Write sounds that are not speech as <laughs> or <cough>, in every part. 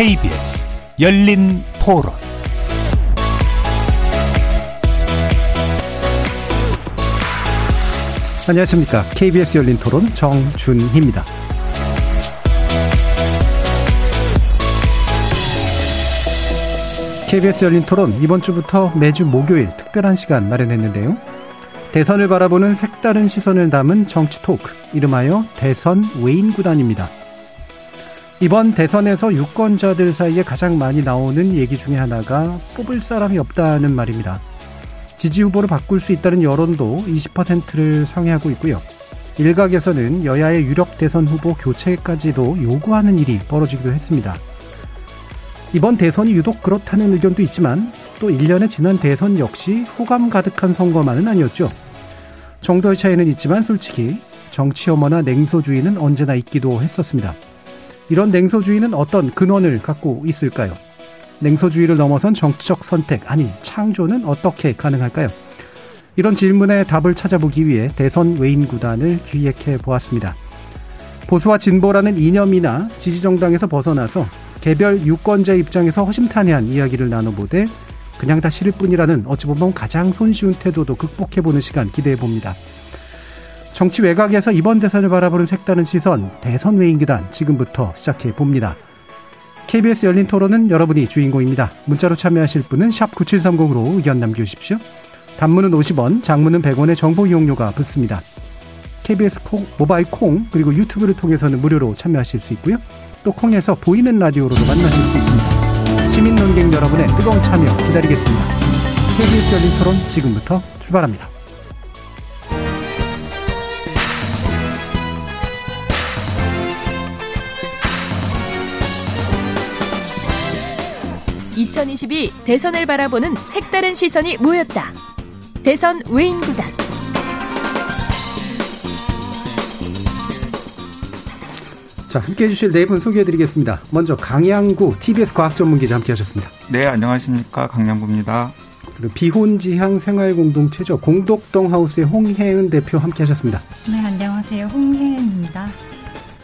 KBS 열린 토론 안녕하십니까. KBS 열린 토론 정준희입니다. KBS 열린 토론 이번 주부터 매주 목요일 특별한 시간 마련했는데요. 대선을 바라보는 색다른 시선을 담은 정치 토크, 이름하여 대선 외인 구단입니다. 이번 대선에서 유권자들 사이에 가장 많이 나오는 얘기 중에 하나가 뽑을 사람이 없다는 말입니다. 지지 후보를 바꿀 수 있다는 여론도 20%를 상회하고 있고요. 일각에서는 여야의 유력 대선 후보 교체까지도 요구하는 일이 벌어지기도 했습니다. 이번 대선이 유독 그렇다는 의견도 있지만 또 1년의 지난 대선 역시 호감 가득한 선거만은 아니었죠. 정도의 차이는 있지만 솔직히 정치 혐오나 냉소주의는 언제나 있기도 했었습니다. 이런 냉소주의는 어떤 근원을 갖고 있을까요? 냉소주의를 넘어선 정치적 선택, 아니, 창조는 어떻게 가능할까요? 이런 질문에 답을 찾아보기 위해 대선 외인 구단을 기획해 보았습니다. 보수와 진보라는 이념이나 지지정당에서 벗어나서 개별 유권자 입장에서 허심탄회한 이야기를 나눠보되 그냥 다 싫을 뿐이라는 어찌 보면 가장 손쉬운 태도도 극복해보는 시간 기대해 봅니다. 정치 외곽에서 이번 대선을 바라보는 색다른 시선 대선 외인기단 지금부터 시작해 봅니다. KBS 열린 토론은 여러분이 주인공입니다. 문자로 참여하실 분은 9730으로 의견 남겨주십시오. 단문은 50원, 장문은 100원의 정보 이용료가 붙습니다. KBS 콩, 모바일 콩, 그리고 유튜브를 통해서는 무료로 참여하실 수 있고요. 또 콩에서 보이는 라디오로도 만나실 수 있습니다. 시민 논객 여러분의 뜨거운 참여 기다리겠습니다. KBS 열린 토론 지금부터 출발합니다. (2022) 대선을 바라보는 색다른 시선이 모였다 대선 외인 구단 자, 함께 해주실 네 분 소개해드리겠습니다. 먼저 강양구 TBS 과학전문기자 함께 하셨습니다. 네, 안녕하십니까. 강양구입니다. 그리고 비혼지향 생활공동체죠. 공덕동 하우스의 홍혜은 대표 함께 하셨습니다. 네, 안녕하세요. 홍혜은입니다.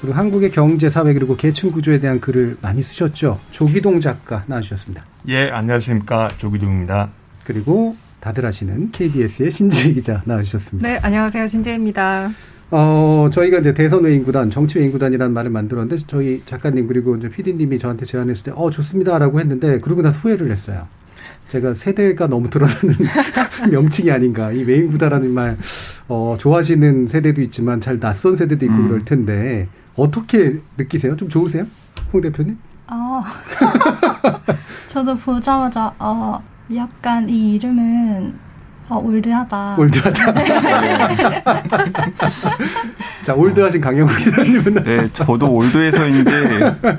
그리고 한국의 경제, 사회 그리고 계층 구조에 대한 글을 많이 쓰셨죠. 조기동 작가 나와주셨습니다. 예, 안녕하십니까. 조기동입니다. 그리고 다들 아시는 KBS의 신지혜 기자 나와주셨습니다. 네, 안녕하세요. 신지혜입니다. 어, 저희가 이제 대선 외인구단, 정치 외인구단이라는 말을 만들었는데, 저희 작가님 그리고 이제 PD님이 저한테 제안했을 때, 어, 좋습니다라고 했는데, 그러고 나서 후회를 했어요. 제가 세대가 너무 드러나는 <laughs> 명칭이 아닌가. 이 외인구다라는 말, 어, 좋아하시는 세대도 있지만, 잘 낯선 세대도 있고 음. 그럴 텐데, 어떻게 느끼세요? 좀 좋으세요? 홍 대표님? 어, <laughs> 저도 보자마자, 어, 약간 이 이름은 어, 올드하다. 올드하다. <laughs> 네. <laughs> 자, 올드하신 강영욱 기자님은. 네, 저도 올드해서인지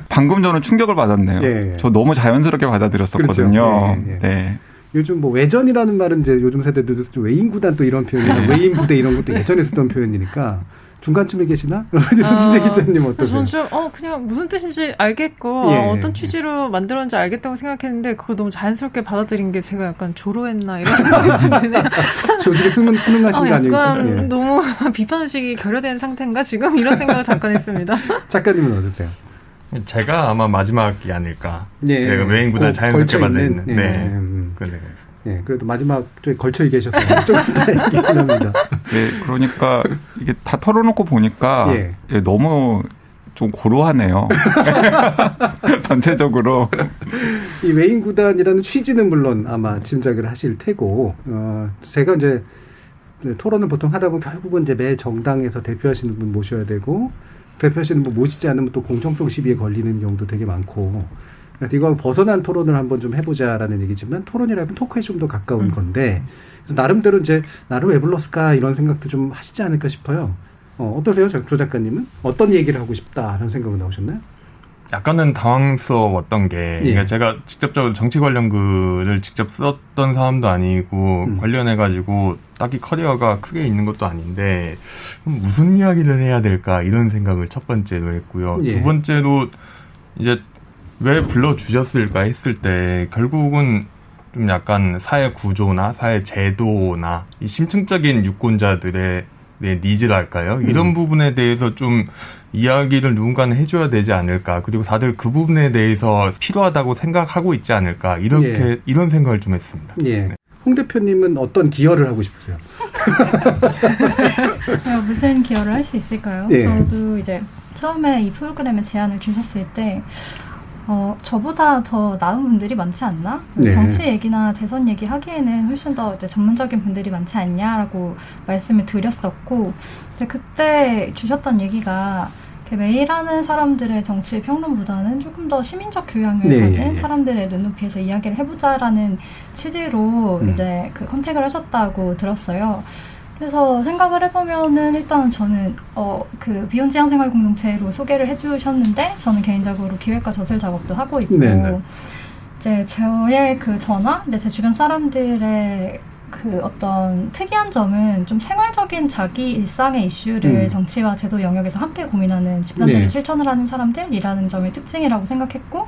방금 저는 충격을 받았네요. 예. 저 너무 자연스럽게 받아들였었거든요. 그렇죠. 예, 예. 네. 요즘 뭐 외전이라는 말은 이제 요즘 세대들도 좀 외인 구단 또 이런 표현이나 외인 부대 이런 것도 예전에 쓰던 표현이니까 중간쯤에 계시나? <laughs> 손진재 아, 기자님 어떠세요? 저는 좀, 어, 그냥 무슨 뜻인지 알겠고, 예. 어, 어떤 취지로 만들었는지 알겠다고 생각했는데, 그걸 너무 자연스럽게 받아들인 게 제가 약간 조로했나, 이런 <laughs> 생각이 좀 드네요. <laughs> 조직에 수능, 수능하신 어, 거 아닐까? 약간 예. 너무 비판의식이 결여된 상태인가? 지금 이런 생각을 잠깐 했습니다. 작가님은 어떠세요? 제가 아마 마지막이 아닐까. 예. 네, 외인보다 자연스럽게 받아들는 네. 네. 음. 그런 생각이 예, 그래도 마지막 쪽에 걸쳐 계셔서 조금 더 얘기를 합니다. 네, 그러니까 이게 다 털어놓고 보니까 예. 예 너무 좀 고루하네요. <laughs> 전체적으로. 이 외인 구단이라는 취지는 물론 아마 짐작을 하실 테고, 어, 제가 이제 토론을 보통 하다 보면 결국은 이제 매 정당에서 대표하시는 분 모셔야 되고, 대표하시는 분 모시지 않으면 또 공정성 시비에 걸리는 경우도 되게 많고, 이거 벗어난 토론을 한번 좀 해보자라는 얘기지만 토론이라면 토크에 좀 더 가까운 음. 건데 나름대로 이제 나를 왜 불렀을까 이런 생각도 좀 하시지 않을까 싶어요. 어, 어떠세요, 조 작가님은 어떤 얘기를 하고 싶다라는 생각은 나오셨나요? 약간은 당황스러웠던 게 예. 그러니까 제가 직접적으로 정치 관련 글을 직접 썼던 사람도 아니고 음. 관련해 가지고 딱히 커리어가 크게 있는 것도 아닌데 무슨 이야기를 해야 될까 이런 생각을 첫 번째로 했고요. 예. 두 번째로 이제 왜 불러주셨을까 했을 때 결국은 좀 약간 사회 구조나 사회 제도나 이 심층적인 유권자들의 네, 니즈랄까요? 이런 음. 부분에 대해서 좀 이야기를 누군가는 해줘야 되지 않을까. 그리고 다들 그 부분에 대해서 필요하다고 생각하고 있지 않을까. 이렇게, 예. 이런 생각을 좀 했습니다. 예. 홍 대표님은 어떤 기여를 하고 싶으세요? <laughs> 제가 무슨 기여를 할 수 있을까요? 예. 저도 이제 처음에 이 프로그램에 제안을 주셨을 때 어, 저보다 더 나은 분들이 많지 않나? 네. 정치 얘기나 대선 얘기 하기에는 훨씬 더 이제 전문적인 분들이 많지 않냐라고 말씀을 드렸었고, 근데 그때 주셨던 얘기가 매일 하는 사람들의 정치 평론보다는 조금 더 시민적 교양을 네. 가진 사람들의 눈높이에서 이야기를 해보자라는 취지로 음. 이제 그 컨택을 하셨다고 들었어요. 그래서 생각을 해보면은 일단 저는 어 그 비혼 지향 생활 공동체로 소개를 해주셨는데 저는 개인적으로 기획과 저술 작업도 하고 있고 네네. 이제 저의 그 전화 이제 제 주변 사람들의 그 어떤 특이한 점은 좀 생활적인 자기 일상의 이슈를 음. 정치와 제도 영역에서 함께 고민하는 집단적인 네. 실천을 하는 사람들이라는 점이 특징이라고 생각했고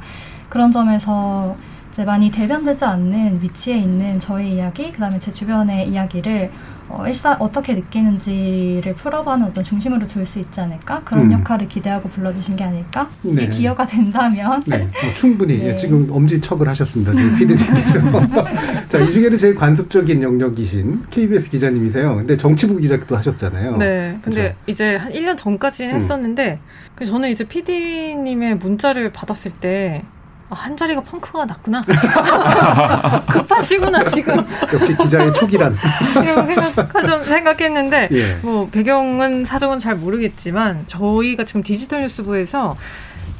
그런 점에서 이제 많이 대변되지 않는 위치에 있는 저의 이야기, 그 다음에 제 주변의 이야기를 어, 일사 어떻게 느끼는지를 풀어가는 어떤 중심으로 둘 수 있지 않을까 그런 음. 역할을 기대하고 불러주신 게 아닐까 네. 이게 기여가 된다면 네. 어, 충분히 네. 지금 엄지척을 하셨습니다 저희 피디님께서 <laughs> 자이 중에는 제일 관습적인 영역이신 KBS 기자님이세요 근데 정치부 기자도 하셨잖아요 네 근데 그렇죠? 이제 한 1년 전까지는 음. 했었는데 저는 이제 피디님의 문자를 받았을 때 아, 한 자리가 펑크가 났구나. <laughs> 급하시구나, 지금. 역시 기자의 촉이란. 이라고 생각하셨, 생각했는데, 예. 뭐, 배경은, 사정은 잘 모르겠지만, 저희가 지금 디지털 뉴스부에서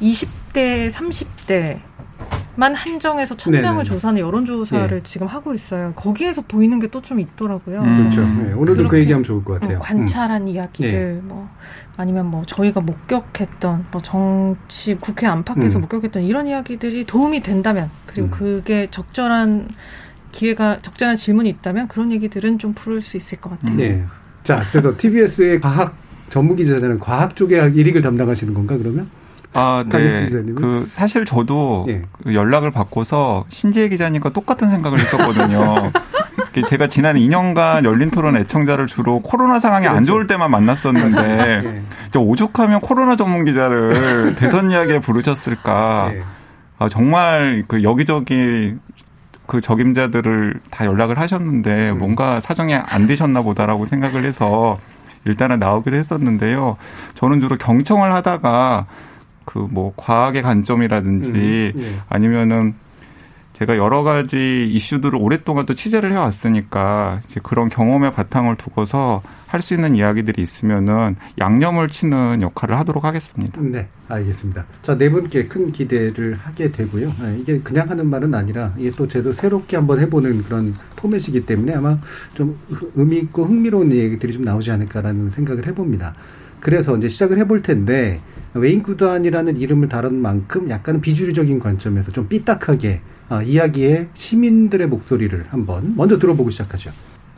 20대, 30대, 만 한정해서 천명을 조사하는 여론조사를 예. 지금 하고 있어요. 거기에서 보이는 게 또 좀 있더라고요. 음. 그렇죠. 네, 오늘도 그 얘기하면 좋을 것 같아요. 어, 관찰한 음. 이야기들, 예. 뭐 아니면 뭐 저희가 목격했던 뭐 정치 국회 안팎에서 음. 목격했던 이런 이야기들이 도움이 된다면 그리고 음. 그게 적절한 기회가 적절한 질문이 있다면 그런 얘기들은 좀 풀을 수 있을 것 같아요. 네. 자, 그래서 <laughs> TBS의 과학 전문 기자들은 과학 쪽에 일익을 담당하시는 건가 그러면? 아, 네. 그 사실 저도 예. 그 연락을 받고서 신지혜 기자님과 똑같은 생각을 했었거든요. <laughs> 제가 지난 2년간 열린 토론 애청자를 주로 코로나 상황이 그렇죠. 안 좋을 때만 만났었는데 <laughs> 예. 오죽하면 코로나 전문 기자를 <laughs> 대선 이야기에 부르셨을까. 예. 아, 정말 그 여기저기 그 적임자들을 다 연락을 하셨는데 음. 뭔가 사정이 안 되셨나 보다라고 생각을 해서 일단은 나오기로 했었는데요. 저는 주로 경청을 하다가 그 뭐 과학의 관점이라든지 음, 예. 아니면은 제가 여러 가지 이슈들을 오랫동안 또 취재를 해왔으니까 이제 그런 경험의 바탕을 두고서 할 수 있는 이야기들이 있으면은 양념을 치는 역할을 하도록 하겠습니다. 네, 알겠습니다. 자, 네 분께 큰 기대를 하게 되고요. 네, 이게 그냥 하는 말은 아니라 이게 또 저도 새롭게 한번 해보는 그런 포맷이기 때문에 아마 좀 의미 있고 흥미로운 얘기들이 좀 나오지 않을까라는 생각을 해봅니다. 그래서 이제 시작을 해볼 텐데 웨인 구단이라는 이름을 다룬 만큼 약간 비주류적인 관점에서 좀 삐딱하게 어, 이야기의 시민들의 목소리를 한번 먼저 들어보고 시작하죠.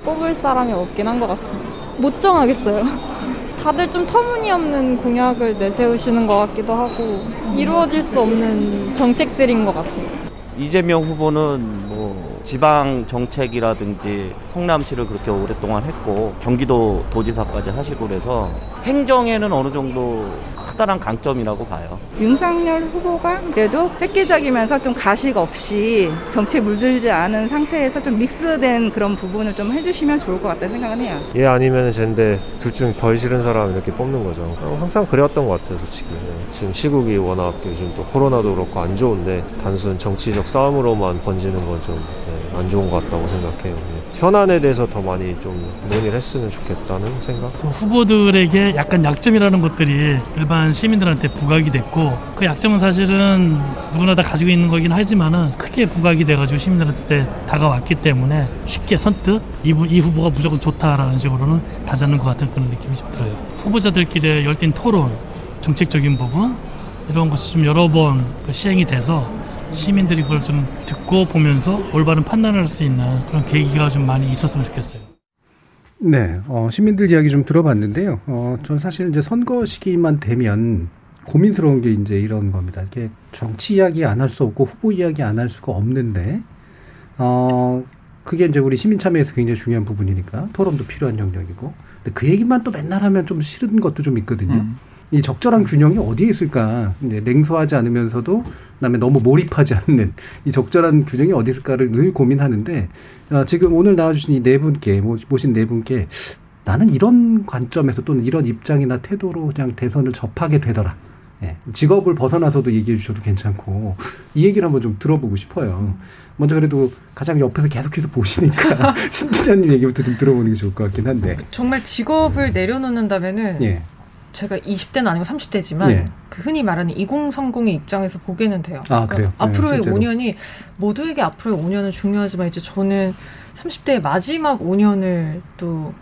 뽑을 사람이 없긴 한 것 같습니다. 못 정하겠어요. <laughs> 다들 좀 터무니없는 공약을 내세우시는 것 같기도 하고 이루어질 수 없는 정책들인 것 같아요. 이재명 후보는 뭐 지방 정책이라든지 성남시를 그렇게 오랫동안 했고 경기도 도지사까지 하시고 그래서 행정에는 어느 정도 커다란 강점이라고 봐요. 윤석열 후보가 그래도 획기적이면서 좀 가식 없이 정치에 물들지 않은 상태에서 좀 믹스된 그런 부분을 좀 해주시면 좋을 것 같다는 생각은 해요. 예 아니면 젠데 둘 중 덜 싫은 사람 이렇게 뽑는 거죠. 항상 그랬던 것 같아요 솔직히. 네. 지금 시국이 워낙 요즘 또 코로나도 그렇고 안 좋은데 단순 정치적 싸움으로만 번지는 건 좀 네, 안 좋은 것 같다고 생각해요. 네. 현안에 대해서 더 많이 좀 논의를 했으면 좋겠다는 생각. 그 후보들에게 약간 약점이라는 것들이 일반 시민들한테 부각이 됐고 그 약점은 사실은 누구나 다 가지고 있는 거긴 하지만은 크게 부각이 돼가지고 시민들한테 다가왔기 때문에 쉽게 선뜻 이, 이 후보가 무조건 좋다라는 식으로는 가지않는 것 같은 그런 느낌이 좀 들어요. 후보자들끼리의 열띤 토론, 정책적인 부분 이런 것이 좀 여러 번그 시행이 돼서 시민들이 그걸 좀 듣고 보면서 올바른 판단을 할수 있는 그런 계기가 좀 많이 있었으면 좋겠어요. 네, 어, 시민들 이야기 좀 들어봤는데요. 어, 전 사실 이제 선거 시기만 되면 고민스러운 게 이제 이런 겁니다. 이렇게 정치 이야기 안 할 수 없고 후보 이야기 안 할 수가 없는데, 어, 그게 이제 우리 시민 참여에서 굉장히 중요한 부분이니까 토론도 필요한 영역이고, 근데 그 얘기만 또 맨날 하면 좀 싫은 것도 좀 있거든요. 음. 이 적절한 균형이 어디에 있을까? 냉소하지 않으면서도 그다음에 너무 몰입하지 않는 이 적절한 균형이 어디 있을까를 늘 고민하는데 어, 지금 오늘 나와주신 이 네 분께 모신 네 분께 나는 이런 관점에서 또는 이런 입장이나 태도로 그냥 대선을 접하게 되더라. 예, 직업을 벗어나서도 얘기해 주셔도 괜찮고 이 얘기를 한번 좀 들어보고 싶어요. 먼저 그래도 가장 옆에서 계속해서 보시니까 <laughs> <laughs> 신 기자님 얘기부터 좀 들어보는 게 좋을 것 같긴 한데 정말 직업을 내려놓는다면은 예. 제가 20대는 아니고 30대지만 예. 그 흔히 말하는 2030의 입장에서 보게는 돼요. 아, 그러니까 그래요? 앞으로의 네, 5년이 모두에게 앞으로의 5년은 중요하지만 이제 저는 30대의 마지막 5년을 또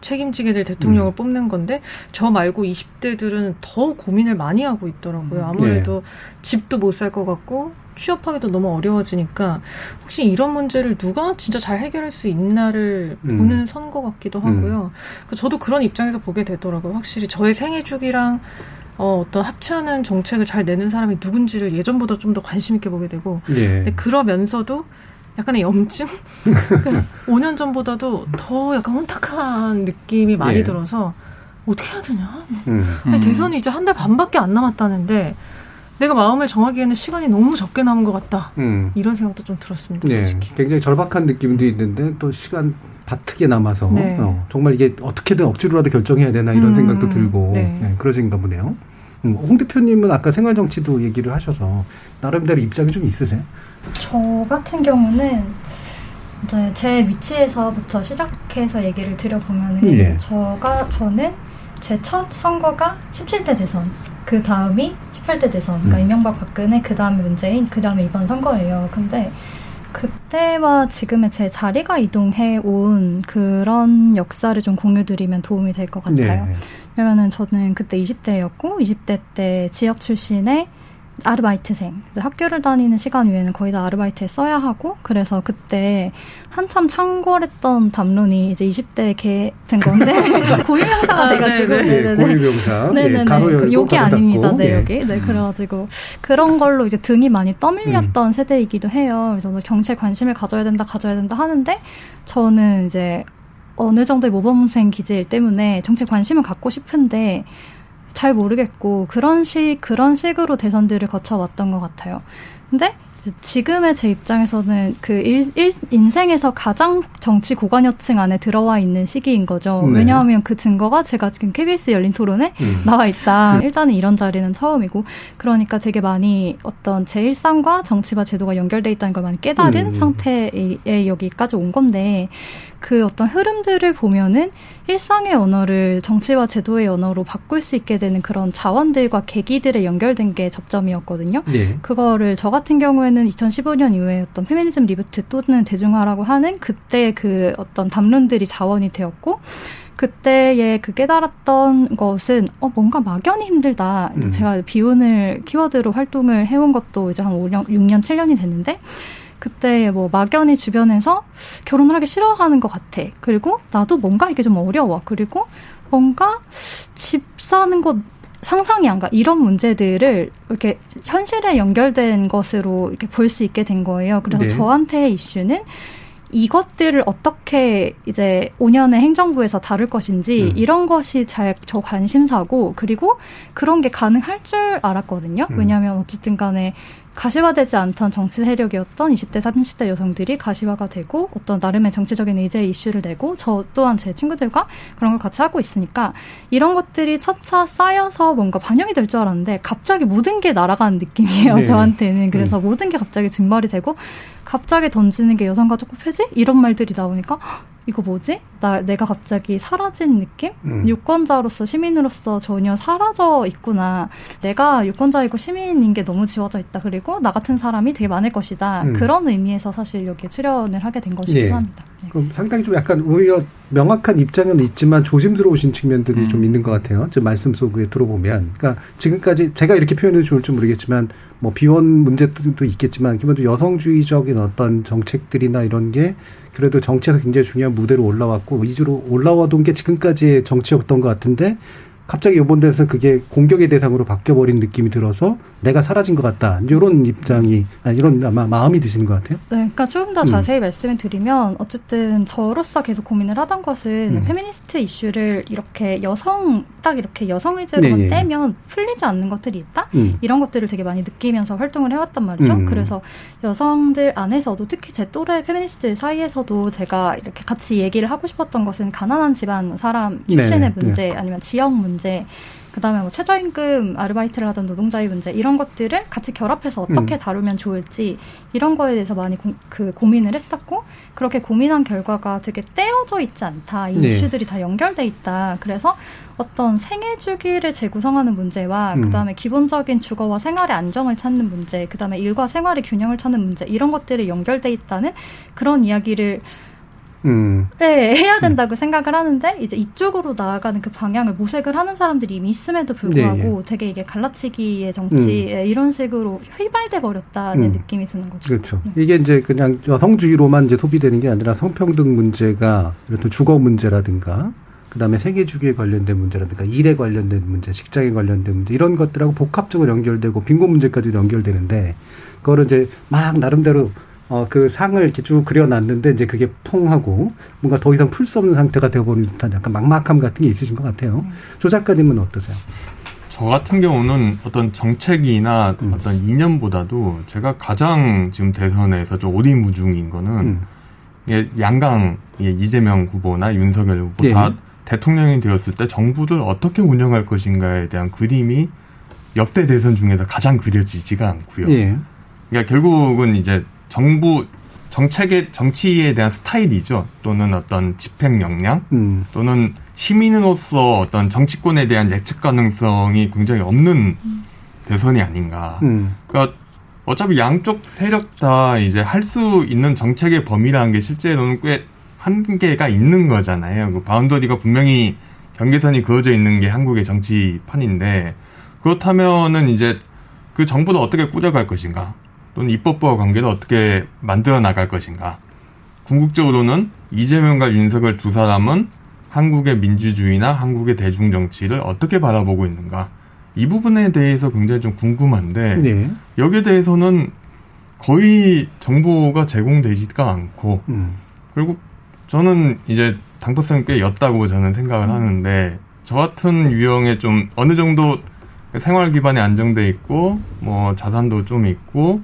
책임지게 될 대통령을 음. 뽑는 건데 저 말고 20대들은 더 고민을 많이 하고 있더라고요. 아무래도 네. 집도 못 살 것 같고 취업하기도 너무 어려워지니까 혹시 이런 문제를 누가 진짜 잘 해결할 수 있나를 음. 보는 선거 같기도 하고요. 음. 저도 그런 입장에서 보게 되더라고요. 확실히 저의 생애 주기랑 어, 어떤 합치하는 정책을 잘 내는 사람이 누군지를 예전보다 좀 더 관심 있게 보게 되고 예. 그러면서도 약간의 염증? <laughs> 5년 그러니까 전보다도 더 약간 혼탁한 느낌이 많이 예. 들어서 어떻게 해야 되냐? 음. 대선이 이제 한 달 반밖에 안 남았다는데 내가 마음을 정하기에는 시간이 너무 적게 남은 것 같다. 음. 이런 생각도 좀 들었습니다. 네. 솔직히. 굉장히 절박한 느낌도 있는데 또 시간 바트게 남아서 네. 어, 정말 이게 어떻게든 억지로라도 결정해야 되나 이런 음. 생각도 들고 네. 네, 그러신가 보네요. 음, 홍 대표님은 아까 생활정치도 얘기를 하셔서 나름대로 입장이 좀 있으세요? 저 같은 경우는 이제 제 위치에서부터 시작해서 얘기를 드려보면은 예. 저가 저는 제 첫 선거가 17대 대선 그 다음이 18대 대선 그러니까 음. 이명박 박근혜 그 다음에 문재인 그 다음에 이번 선거예요. 근데 그때와 지금의 제 자리가 이동해 온 그런 역사를 좀 공유드리면 도움이 될 것 같아요. 네. 왜냐면은 저는 그때 20대였고 20대 때 지역 출신의 아르바이트생. 학교를 다니는 시간 외에는 거의 다 아르바이트에 써야 하고, 그래서 그때 한참 창궐했던 담론이 이제 20대 개 된 건데, <laughs> <laughs> 고유명사가 아, 돼가지고. 네, 고유명사. 네네네. 네, 그 여기 아닙니다. 네, 예. 여기. 네, 그래가지고 그런 걸로 이제 등이 많이 떠밀렸던 음. 세대이기도 해요. 그래서 경치에 관심을 가져야 된다, 가져야 된다 하는데, 저는 이제 어느 정도의 모범생 기질 때문에 정책 관심을 갖고 싶은데, 잘 모르겠고 그런 식 그런 식으로 대선들을 거쳐왔던 것 같아요. 근데 지금의 제 입장에서는 그 일, 일, 인생에서 가장 정치 고관여층 안에 들어와 있는 시기인 거죠. 네. 왜냐하면 그 증거가 제가 지금 KBS 열린 토론에 음. 나와 있다. 음. 일단은 이런 자리는 처음이고, 그러니까 되게 많이 어떤 제 일상과 정치와 제도가 연결돼 있다는 걸 많이 깨달은 음. 상태에 여기까지 온 건데, 그 어떤 흐름들을 보면은 일상의 언어를 정치와 제도의 언어로 바꿀 수 있게 되는 그런 자원들과 계기들에 연결된 게 접점이었거든요. 네. 그거를 저 같은 경우에 는 2015년 이후에 어떤 페미니즘 reboot 또는 대중화라고 하는 그때 그 어떤 담론들이 자원이 되었고 그때의 그 깨달았던 것은 어 뭔가 막연히 힘들다. 음. 제가 비혼을 키워드로 활동을 해온 것도 이제 한 5년, 6년, 7년이 됐는데 그때 뭐 막연히 주변에서 결혼을 하기 싫어하는 것 같아. 그리고 나도 뭔가 이게 좀 어려워. 그리고 뭔가 집 사는 것 상상이 안 가. 이런 문제들을 이렇게 현실에 연결된 것으로 이렇게 볼 수 있게 된 거예요. 그래서 네. 저한테의 이슈는 이것들을 어떻게 이제 5년의 행정부에서 다룰 것인지 음. 이런 것이 잘 저 관심사고 그리고 그런 게 가능할 줄 알았거든요. 음. 왜냐하면 어쨌든 간에 가시화되지 않던 정치 세력이었던 20대, 30대 여성들이 가시화가 되고 어떤 나름의 정치적인 의제 이슈를 내고 저 또한 제 친구들과 그런 걸 같이 하고 있으니까 이런 것들이 차차 쌓여서 뭔가 반영이 될 줄 알았는데 갑자기 모든 게 날아가는 느낌이에요. 네. 저한테는. 그래서 음. 모든 게 갑자기 증발이 되고 갑자기 던지는 게 여성가족부 폐지? 이런 말들이 나오니까 이거 뭐지? 나 내가 갑자기 사라진 느낌? 음. 유권자로서 시민으로서 전혀 사라져 있구나. 내가 유권자이고 시민인 게 너무 지워져 있다. 그리고 나 같은 사람이 되게 많을 것이다. 음. 그런 의미에서 사실 여기에 출연을 하게 된 것이기도 네. 합니다. 네. 그럼 상당히 좀 약간 오히려 명확한 입장은 있지만 조심스러우신 측면들이 음. 좀 있는 것 같아요. 지 말씀 속에 들어보면. 그러니까 지금까지 제가 이렇게 표현해도 좋을지 모르겠지만 뭐 비원 문제도 있겠지만 기본적으로 여성주의적인 어떤 정책들이나 이런 게 그래도 정치에서 굉장히 중요한 무대로 올라왔고 위주로 올라와둔 게 지금까지의 정치였던 것 같은데 갑자기 요번 대선에서 그게 공격의 대상으로 바뀌어버린 느낌이 들어서 내가 사라진 것 같다. 이런 입장이, 아, 이런 아마 마음이 드시는 것 같아요. 네, 그러니까 조금 더 음. 자세히 말씀을 드리면 어쨌든 저로서 계속 고민을 하던 것은 음. 페미니스트 이슈를 이렇게 여성, 딱 이렇게 여성 의제로만 네, 예. 떼면 풀리지 않는 것들이 있다? 음. 이런 것들을 되게 많이 느끼면서 활동을 해왔단 말이죠. 음. 그래서 여성들 안에서도 특히 제 또래 페미니스트 사이에서도 제가 이렇게 같이 얘기를 하고 싶었던 것은 가난한 집안 사람 출신의 네, 네. 문제 네. 아니면 지역 문제 그다음에 뭐 최저임금 아르바이트를 하던 노동자의 문제 이런 것들을 같이 결합해서 어떻게 음. 다루면 좋을지 이런 거에 대해서 많이 고, 그 고민을 했었고 그렇게 고민한 결과가 되게 떼어져 있지 않다 이 네. 이슈들이 다 연결돼 있다 그래서 어떤 생애 주기를 재구성하는 문제와 음. 그다음에 기본적인 주거와 생활의 안정을 찾는 문제 그다음에 일과 생활의 균형을 찾는 문제 이런 것들이 연결돼 있다는 그런 이야기를 음. 네, 해야 된다고 음. 생각을 하는데 이제 이쪽으로 나아가는 그 방향을 모색을 하는 사람들이 이미 있음에도 불구하고 네, 네. 되게 이게 갈라치기의 정치 음. 예, 이런 식으로 휘발돼 버렸다는 음. 느낌이 드는 거죠. 그렇죠. 네. 이게 이제 그냥 여성주의로만 이제 소비되는 게 아니라 성평등 문제가 이런 주거 문제라든가 그다음에 세계 주기에 관련된 문제라든가 일에 관련된 문제, 직장에 관련된 문제 이런 것들하고 복합적으로 연결되고 빈곤 문제까지도 연결되는데 그거를 이제 막 나름대로 어, 그 상을 이렇게 쭉 그려놨는데 이제 그게 통하고 뭔가 더 이상 풀 수 없는 상태가 되어버린 듯한 약간 막막함 같은 게 있으신 것 같아요. 음. 조 작가님은 어떠세요? 저 같은 경우는 어떤 정책이나 음. 어떤 이념보다도 제가 가장 지금 대선에서 좀 오리무중인 거는 음. 예, 양강 예, 이재명 후보나 윤석열 후보 예. 다 대통령이 되었을 때 정부를 어떻게 운영할 것인가에 대한 그림이 역대 대선 중에서 가장 그려지지가 않고요. 예. 그러니까 결국은 이제 정부 정책의 정치에 대한 스타일이죠. 또는 어떤 집행 역량 음. 또는 시민으로서 어떤 정치권에 대한 예측 가능성이 굉장히 없는 음. 대선이 아닌가. 음. 그러니까 어차피 양쪽 세력 다 이제 할 수 있는 정책의 범위라는 게 실제로는 꽤 한계가 있는 거잖아요. 그 바운더리가 분명히 경계선이 그어져 있는 게 한국의 정치판인데 그렇다면은 이제 그 정부를 어떻게 꾸려갈 것인가. 또는 입법부와 관계를 어떻게 만들어 나갈 것인가. 궁극적으로는 이재명과 윤석열 두 사람은 한국의 민주주의나 한국의 대중정치를 어떻게 바라보고 있는가. 이 부분에 대해서 굉장히 좀 궁금한데 네. 여기에 대해서는 거의 정보가 제공되지가 않고 음. 그리고 저는 이제 당포성이 꽤 였다고 저는 생각을 음. 하는데 저 같은 유형의 좀 어느 정도 생활 기반이 안정돼 있고 뭐 자산도 좀 있고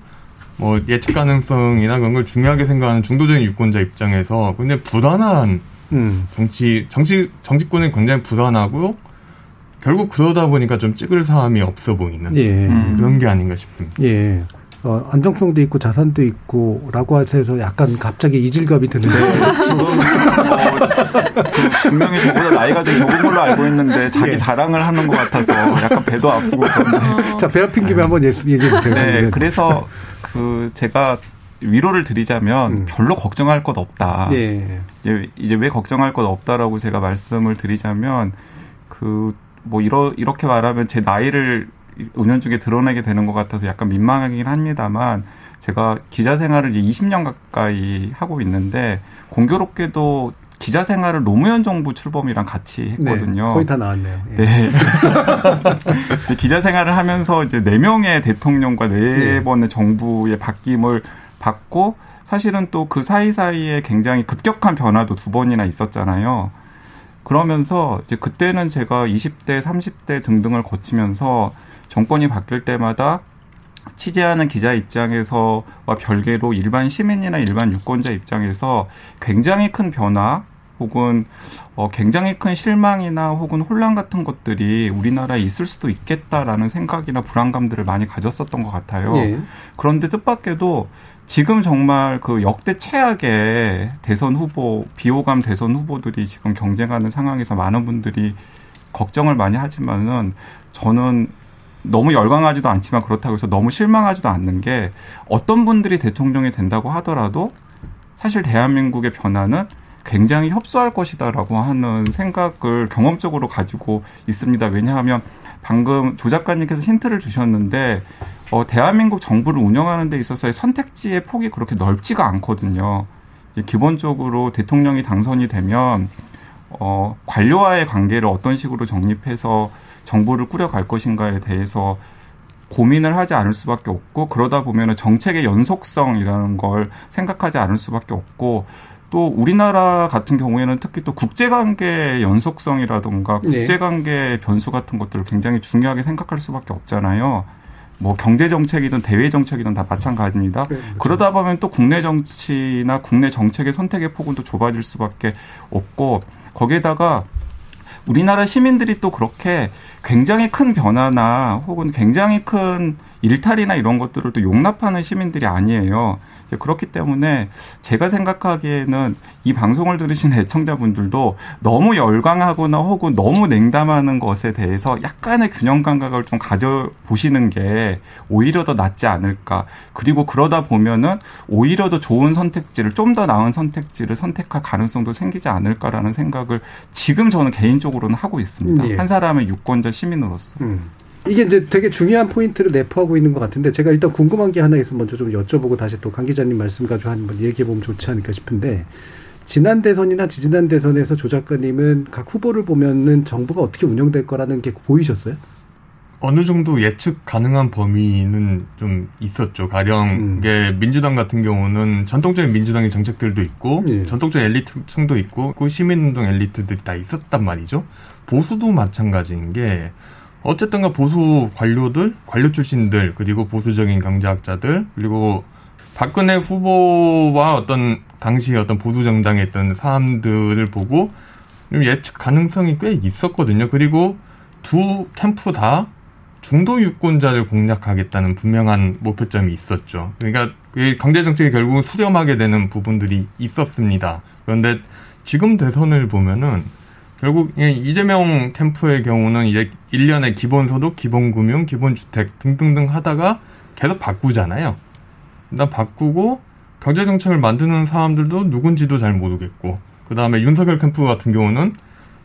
뭐 예측 가능성이나 그런 걸 중요하게 생각하는 중도적인 유권자 입장에서 굉장히 불안한 음. 정치 정치 정치권이 굉장히 불안하고 결국 그러다 보니까 좀 찍을 사람이 없어 보이는 예. 그런 게 아닌가 싶습니다. 예. 어, 안정성도 있고 자산도 있고라고 하셔서 약간 갑자기 이질감이 드는데 <laughs> 지금 어, 분명히 저보다 나이가 좀 적은 걸로 알고 있는데 자기 예. 자랑을 하는 것 같아서 약간 배도 아프고 그런데 자 배 아픈 김에 한번 얘기해 주세요. 네, 네, 그래서 그 제가 위로를 드리자면 음. 별로 걱정할 것 없다. 예. 이제, 이제 왜 걱정할 것 없다라고 제가 말씀을 드리자면 그 뭐 이러 이렇게 말하면 제 나이를 은연 중에 드러내게 되는 것 같아서 약간 민망하긴 합니다만 제가 기자 생활을 이제 20년 가까이 하고 있는데 공교롭게도 기자 생활을 노무현 정부 출범이랑 같이 했거든요. 네, 거의 다 나왔네요. 예. 네. <laughs> 기자 생활을 하면서 이제 네 명의 대통령과 네 예. 번의 정부의 바뀜을 받고 사실은 또 그 사이사이에 굉장히 급격한 변화도 두 번이나 있었잖아요. 그러면서 이제 그때는 제가 20대, 30대 등등을 거치면서 정권이 바뀔 때마다 취재하는 기자 입장에서와 별개로 일반 시민이나 일반 유권자 입장에서 굉장히 큰 변화 혹은 어 굉장히 큰 실망이나 혹은 혼란 같은 것들이 우리나라에 있을 수도 있겠다라는 생각이나 불안감들을 많이 가졌었던 것 같아요. 예. 그런데 뜻밖에도 지금 정말 그 역대 최악의 대선 후보 비호감 대선 후보들이 지금 경쟁하는 상황에서 많은 분들이 걱정을 많이 하지만은 저는 너무 열광하지도 않지만 그렇다고 해서 너무 실망하지도 않는 게 어떤 분들이 대통령이 된다고 하더라도 사실 대한민국의 변화는 굉장히 협소할 것이다라고 하는 생각을 경험적으로 가지고 있습니다. 왜냐하면 방금 조 작가님께서 힌트를 주셨는데 어, 대한민국 정부를 운영하는 데 있어서의 선택지의 폭이 그렇게 넓지가 않거든요. 기본적으로 대통령이 당선이 되면 어, 관료와의 관계를 어떤 식으로 정립해서 정부를 꾸려갈 것인가에 대해서 고민을 하지 않을 수밖에 없고 그러다 보면은 정책의 연속성이라는 걸 생각하지 않을 수밖에 없고 또 우리나라 같은 경우에는 특히 또 국제관계의 연속성이라든가 네. 국제관계 변수 같은 것들을 굉장히 중요하게 생각할 수밖에 없잖아요. 뭐 경제 정책이든 대외 정책이든 다 마찬가지입니다. 네, 그렇죠. 그러다 보면 또 국내 정치나 국내 정책의 선택의 폭은 또 좁아질 수밖에 없고 거기에다가 우리나라 시민들이 또 그렇게 굉장히 큰 변화나 혹은 굉장히 큰 일탈이나 이런 것들을 또 용납하는 시민들이 아니에요. 그렇기 때문에 제가 생각하기에는 이 방송을 들으시는 애청자분들도 너무 열광하거나 혹은 너무 냉담하는 것에 대해서 약간의 균형 감각을 좀 가져보시는 게 오히려 더 낫지 않을까. 그리고 그러다 보면은 오히려 더 좋은 선택지를 좀 더 나은 선택지를 선택할 가능성도 생기지 않을까라는 생각을 지금 저는 개인적으로는 하고 있습니다. 예. 한 사람의 유권자 시민으로서. 음. 이게 이제 되게 중요한 포인트를 내포하고 있는 것 같은데 제가 일단 궁금한 게 하나 있으면 먼저 좀 여쭤보고 다시 또 강 기자님 말씀 가지고 한번 얘기해 보면 좋지 않을까 싶은데 지난 대선이나 지지난 대선에서 조 작가님은 각 후보를 보면은 정부가 어떻게 운영될 거라는 게 보이셨어요? 어느 정도 예측 가능한 범위는 좀 있었죠. 가령 음. 이게 민주당 같은 경우는 전통적인 민주당의 정책들도 있고 예. 전통적인 엘리트층도 있고 그 시민운동 엘리트들이 다 있었단 말이죠. 보수도 마찬가지인 게 어쨌든가 보수 관료들, 관료 출신들, 그리고 보수적인 경제학자들, 그리고 박근혜 후보와 어떤 당시 어떤 보수 정당에 있던 사람들을 보고 좀 예측 가능성이 꽤 있었거든요. 그리고 두 캠프 다 중도 유권자를 공략하겠다는 분명한 목표점이 있었죠. 그러니까 경제 정책이 결국은 수렴하게 되는 부분들이 있었습니다. 그런데 지금 대선을 보면은 결국 이재명 캠프의 경우는 이제 1년에 기본소득, 기본금융, 기본주택 등등등 하다가 계속 바꾸잖아요. 일단 바꾸고 경제정책을 만드는 사람들도 누군지도 잘 모르겠고 그 다음에 윤석열 캠프 같은 경우는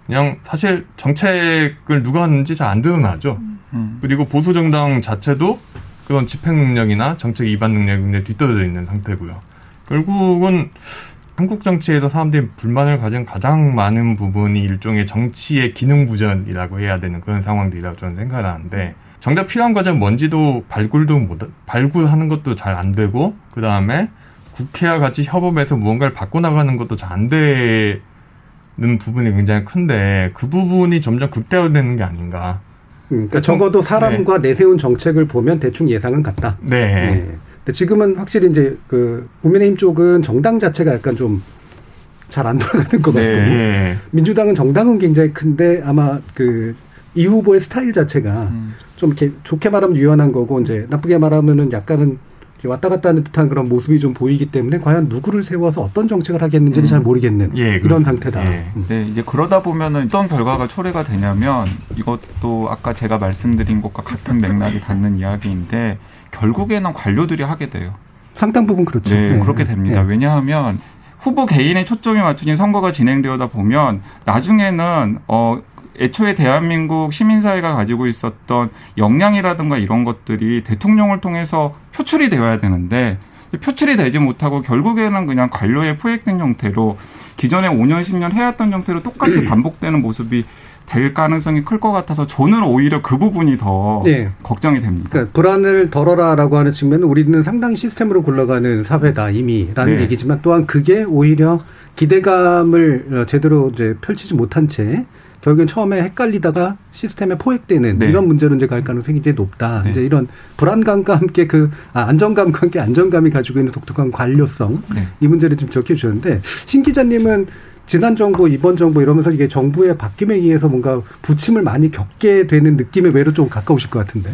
그냥 사실 정책을 누가 하는지 잘 안 드러나죠. 음. 그리고 보수정당 자체도 그런 집행 능력이나 정책 위반 능력이 굉장히 뒤떨어져 있는 상태고요. 결국은 한국 정치에서 사람들이 불만을 가진 가장 많은 부분이 일종의 정치의 기능 부전이라고 해야 되는 그런 상황들이라고 저는 생각을 하는데 정작 필요한 과정 뭔지도 발굴도 못 발굴하는 것도 잘 안 되고 그 다음에 국회와 같이 협업해서 무언가를 바꿔나가는 것도 잘 안 되는 부분이 굉장히 큰데 그 부분이 점점 극대화되는 게 아닌가. 음, 그러니까 적어도 사람과 네. 내세운 정책을 보면 대충 예상은 같다. 네. 네. 지금은 확실히 이제 그 국민의힘 쪽은 정당 자체가 약간 좀 잘 안 돌아가는 것 같고 네. 민주당은 정당은 굉장히 큰데 아마 그 이 후보의 스타일 자체가 음. 좀 이렇게 좋게 말하면 유연한 거고 이제 나쁘게 말하면은 약간은 왔다 갔다 하는 듯한 그런 모습이 좀 보이기 때문에 과연 누구를 세워서 어떤 정책을 하겠는지는 음. 잘 모르겠는 예, 이런 상태다. 예. 음. 네, 이제 그러다 보면은 어떤 결과가 초래가 되냐면 이것도 아까 제가 말씀드린 것과 같은 맥락이 닿는 이야기인데 결국에는 관료들이 하게 돼요. 상당 부분 그렇죠. 네, 네. 그렇게 됩니다. 네. 왜냐하면 후보 개인의 초점이 맞춰진 선거가 진행되다 보면 나중에는 어 애초에 대한민국 시민사회가 가지고 있었던 역량이라든가 이런 것들이 대통령을 통해서 표출이 되어야 되는데 표출이 되지 못하고 결국에는 그냥 관료의 포획된 형태로 기존에 5년, 10년 해왔던 형태로 똑같이 반복되는 모습이 될 가능성이 클 것 같아서 저는 오히려 그 부분이 더 네. 걱정이 됩니다. 그러니까 불안을 덜어라라고 하는 측면은 우리는 상당 시스템으로 굴러가는 사회다 이미라는 네. 얘기지만 또한 그게 오히려 기대감을 어, 제대로 이제 펼치지 못한 채 결국엔 처음에 헷갈리다가 시스템에 포획되는 네. 이런 문제로 이제 갈 가능성이 이제 높다. 네. 이제 이런 불안감과 함께 그 아, 안정감과 함께 안정감이 가지고 있는 독특한 관료성 네. 이 문제를 좀 적혀 주셨는데 신 기자님은 지난 정부, 이번 정부 이러면서 이게 정부의 바뀜에 의해서 뭔가 부침을 많이 겪게 되는 느낌에 외로 좀 가까우실 것 같은데.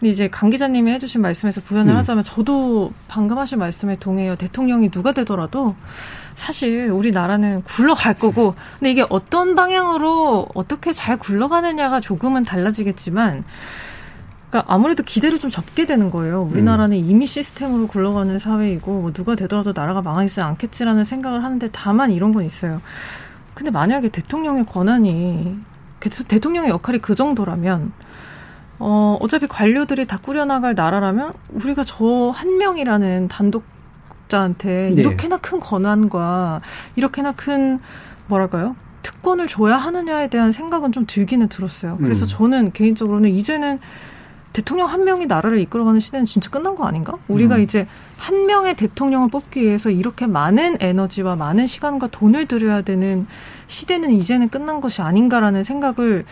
근데 이제 강 기자님이 해주신 말씀에서 부연을 음. 하자면 저도 방금 하신 말씀에 동의해요. 대통령이 누가 되더라도 사실 우리나라는 굴러갈 거고 근데 이게 어떤 방향으로 어떻게 잘 굴러가느냐가 조금은 달라지겠지만 그러니까 아무래도 기대를 좀 접게 되는 거예요. 우리나라는 음. 이미 시스템으로 굴러가는 사회이고 뭐 누가 되더라도 나라가 망하지 않겠지라는 생각을 하는데 다만 이런 건 있어요. 근데 만약에 대통령의 권한이 대통령의 역할이 그 정도라면 어 어차피 관료들이 다 꾸려나갈 나라라면 우리가 저 한 명이라는 단독 자한테 네. 이렇게나 큰 권한과 이렇게나 큰 뭐랄까요? 특권을 줘야 하느냐에 대한 생각은 좀 들기는 들었어요. 그래서 음. 저는 개인적으로는 이제는 대통령 한 명이 나라를 이끌어가는 시대는 진짜 끝난 거 아닌가? 우리가 음. 이제 한 명의 대통령을 뽑기 위해서 이렇게 많은 에너지와 많은 시간과 돈을 들여야 되는 시대는 이제는 끝난 것이 아닌가라는 생각을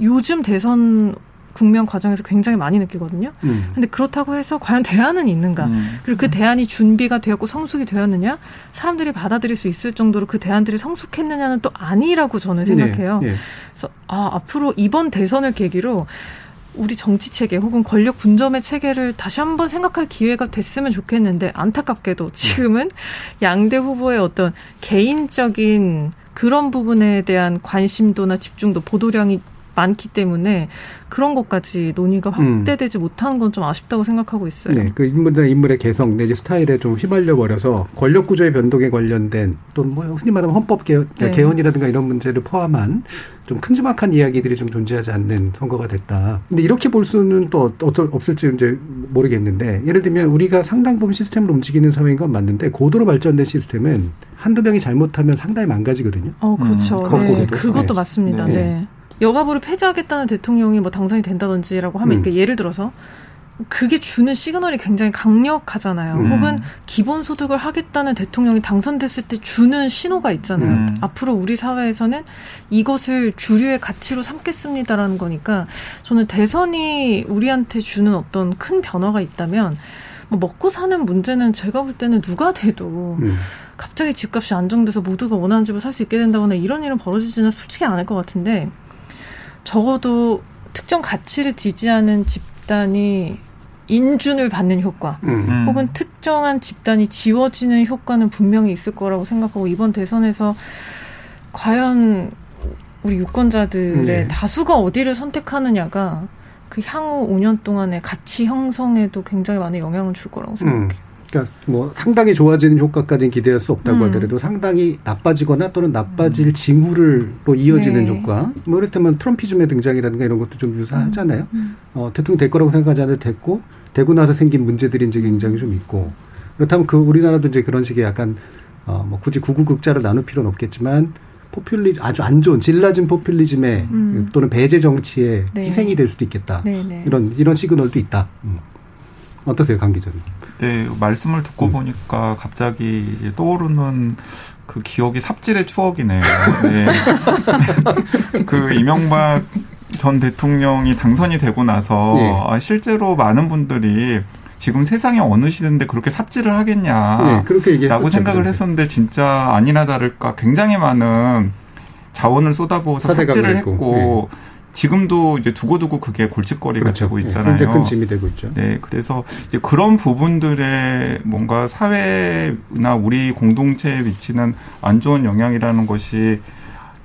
요즘 대선 국면 과정에서 굉장히 많이 느끼거든요. 음. 근데 그렇다고 해서 과연 대안은 있는가? 음. 그리고 그 대안이 준비가 되었고 성숙이 되었느냐? 사람들이 받아들일 수 있을 정도로 그 대안들이 성숙했느냐는 또 아니라고 저는 네. 생각해요. 네. 네. 그래서 아, 앞으로 이번 대선을 계기로 우리 정치 체계 혹은 권력 분점의 체계를 다시 한번 생각할 기회가 됐으면 좋겠는데 안타깝게도 지금은 양대 후보의 어떤 개인적인 그런 부분에 대한 관심도나 집중도 보도량이 많기 때문에 그런 것까지 논의가 음. 확대되지 음. 못하는 건좀 아쉽다고 생각하고 있어요. 네, 그 인물이나 인물의 개성 내지 스타일에 좀 휘말려 버려서 권력 구조의 변동에 관련된 또 뭐 흔히 말하면 헌법 개헌, 네. 개헌이라든가 이런 문제를 포함한 좀 큼지막한 이야기들이 좀 존재하지 않는 선거가 됐다. 근데 이렇게 볼 수는 또 어떨 없을지 이제 모르겠는데 예를 들면 우리가 상당 부분 시스템을 움직이는 사회인 건 맞는데 고도로 발전된 시스템은 한두 명이 잘못하면 상당히 망가지거든요. 어, 그렇죠. 음, 네, 그것도 네. 맞습니다. 네. 네. 여가부를 폐지하겠다는 대통령이 뭐 당선이 된다든지라고 하면 음. 그러니까 예를 들어서 그게 주는 시그널이 굉장히 강력하잖아요. 음. 혹은 기본소득을 하겠다는 대통령이 당선됐을 때 주는 신호가 있잖아요. 음. 앞으로 우리 사회에서는 이것을 주류의 가치로 삼겠습니다라는 거니까 저는 대선이 우리한테 주는 어떤 큰 변화가 있다면 뭐 먹고 사는 문제는 제가 볼 때는 누가 돼도 음. 갑자기 집값이 안정돼서 모두가 원하는 집을 살 수 있게 된다거나 이런 일은 벌어지지는 솔직히 않을 것 같은데 적어도 특정 가치를 지지하는 집단이 인준을 받는 효과 음. 음. 혹은 특정한 집단이 지워지는 효과는 분명히 있을 거라고 생각하고 이번 대선에서 과연 우리 유권자들의 네. 다수가 어디를 선택하느냐가 그 향후 5년 동안의 가치 형성에도 굉장히 많은 영향을 줄 거라고 생각해요. 음. 그러니까 뭐 상당히 좋아지는 효과까지는 기대할 수 없다고 음. 하더라도 상당히 나빠지거나 또는 나빠질 음. 징후를로 이어지는 네. 효과. 뭐 이를테면 트럼피즘의 등장이라든가 이런 것도 좀 유사하잖아요. 음. 음. 어, 대통령 될 거라고 생각하지 않아도 됐고 되고 나서 생긴 문제들이 이제 굉장히 좀 있고 그렇다면 그 우리나라도 이제 그런 식의 약간 어, 뭐 굳이 구구극자를 나눌 필요는 없겠지만 포퓰리 아주 안 좋은 질 낮은 포퓰리즘에 음. 또는 배제 정치에 네. 희생이 될 수도 있겠다. 네, 네. 이런 이런 시그널도 있다. 음. 어떠세요, 강 기자님? 네, 말씀을 듣고 음. 보니까 갑자기 떠오르는 그 기억이 삽질의 추억이네요. <laughs> 네. 그 이명박 전 대통령이 당선이 되고 나서 네. 실제로 많은 분들이 지금 세상에 어느 시대인데 그렇게 삽질을 하겠냐. 네, 그렇게 라고 생각을 했었는데 진짜 아니나 다를까 굉장히 많은 자원을 쏟아부어서 삽질을 했고 네. 지금도 이제 두고두고 그게 골칫거리가 그렇죠. 되고 네, 있잖아요. 굉장히 큰 짐이 되고 있죠. 네, 그래서 이제 그런 부분들의 뭔가 사회나 우리 공동체에 미치는 안 좋은 영향이라는 것이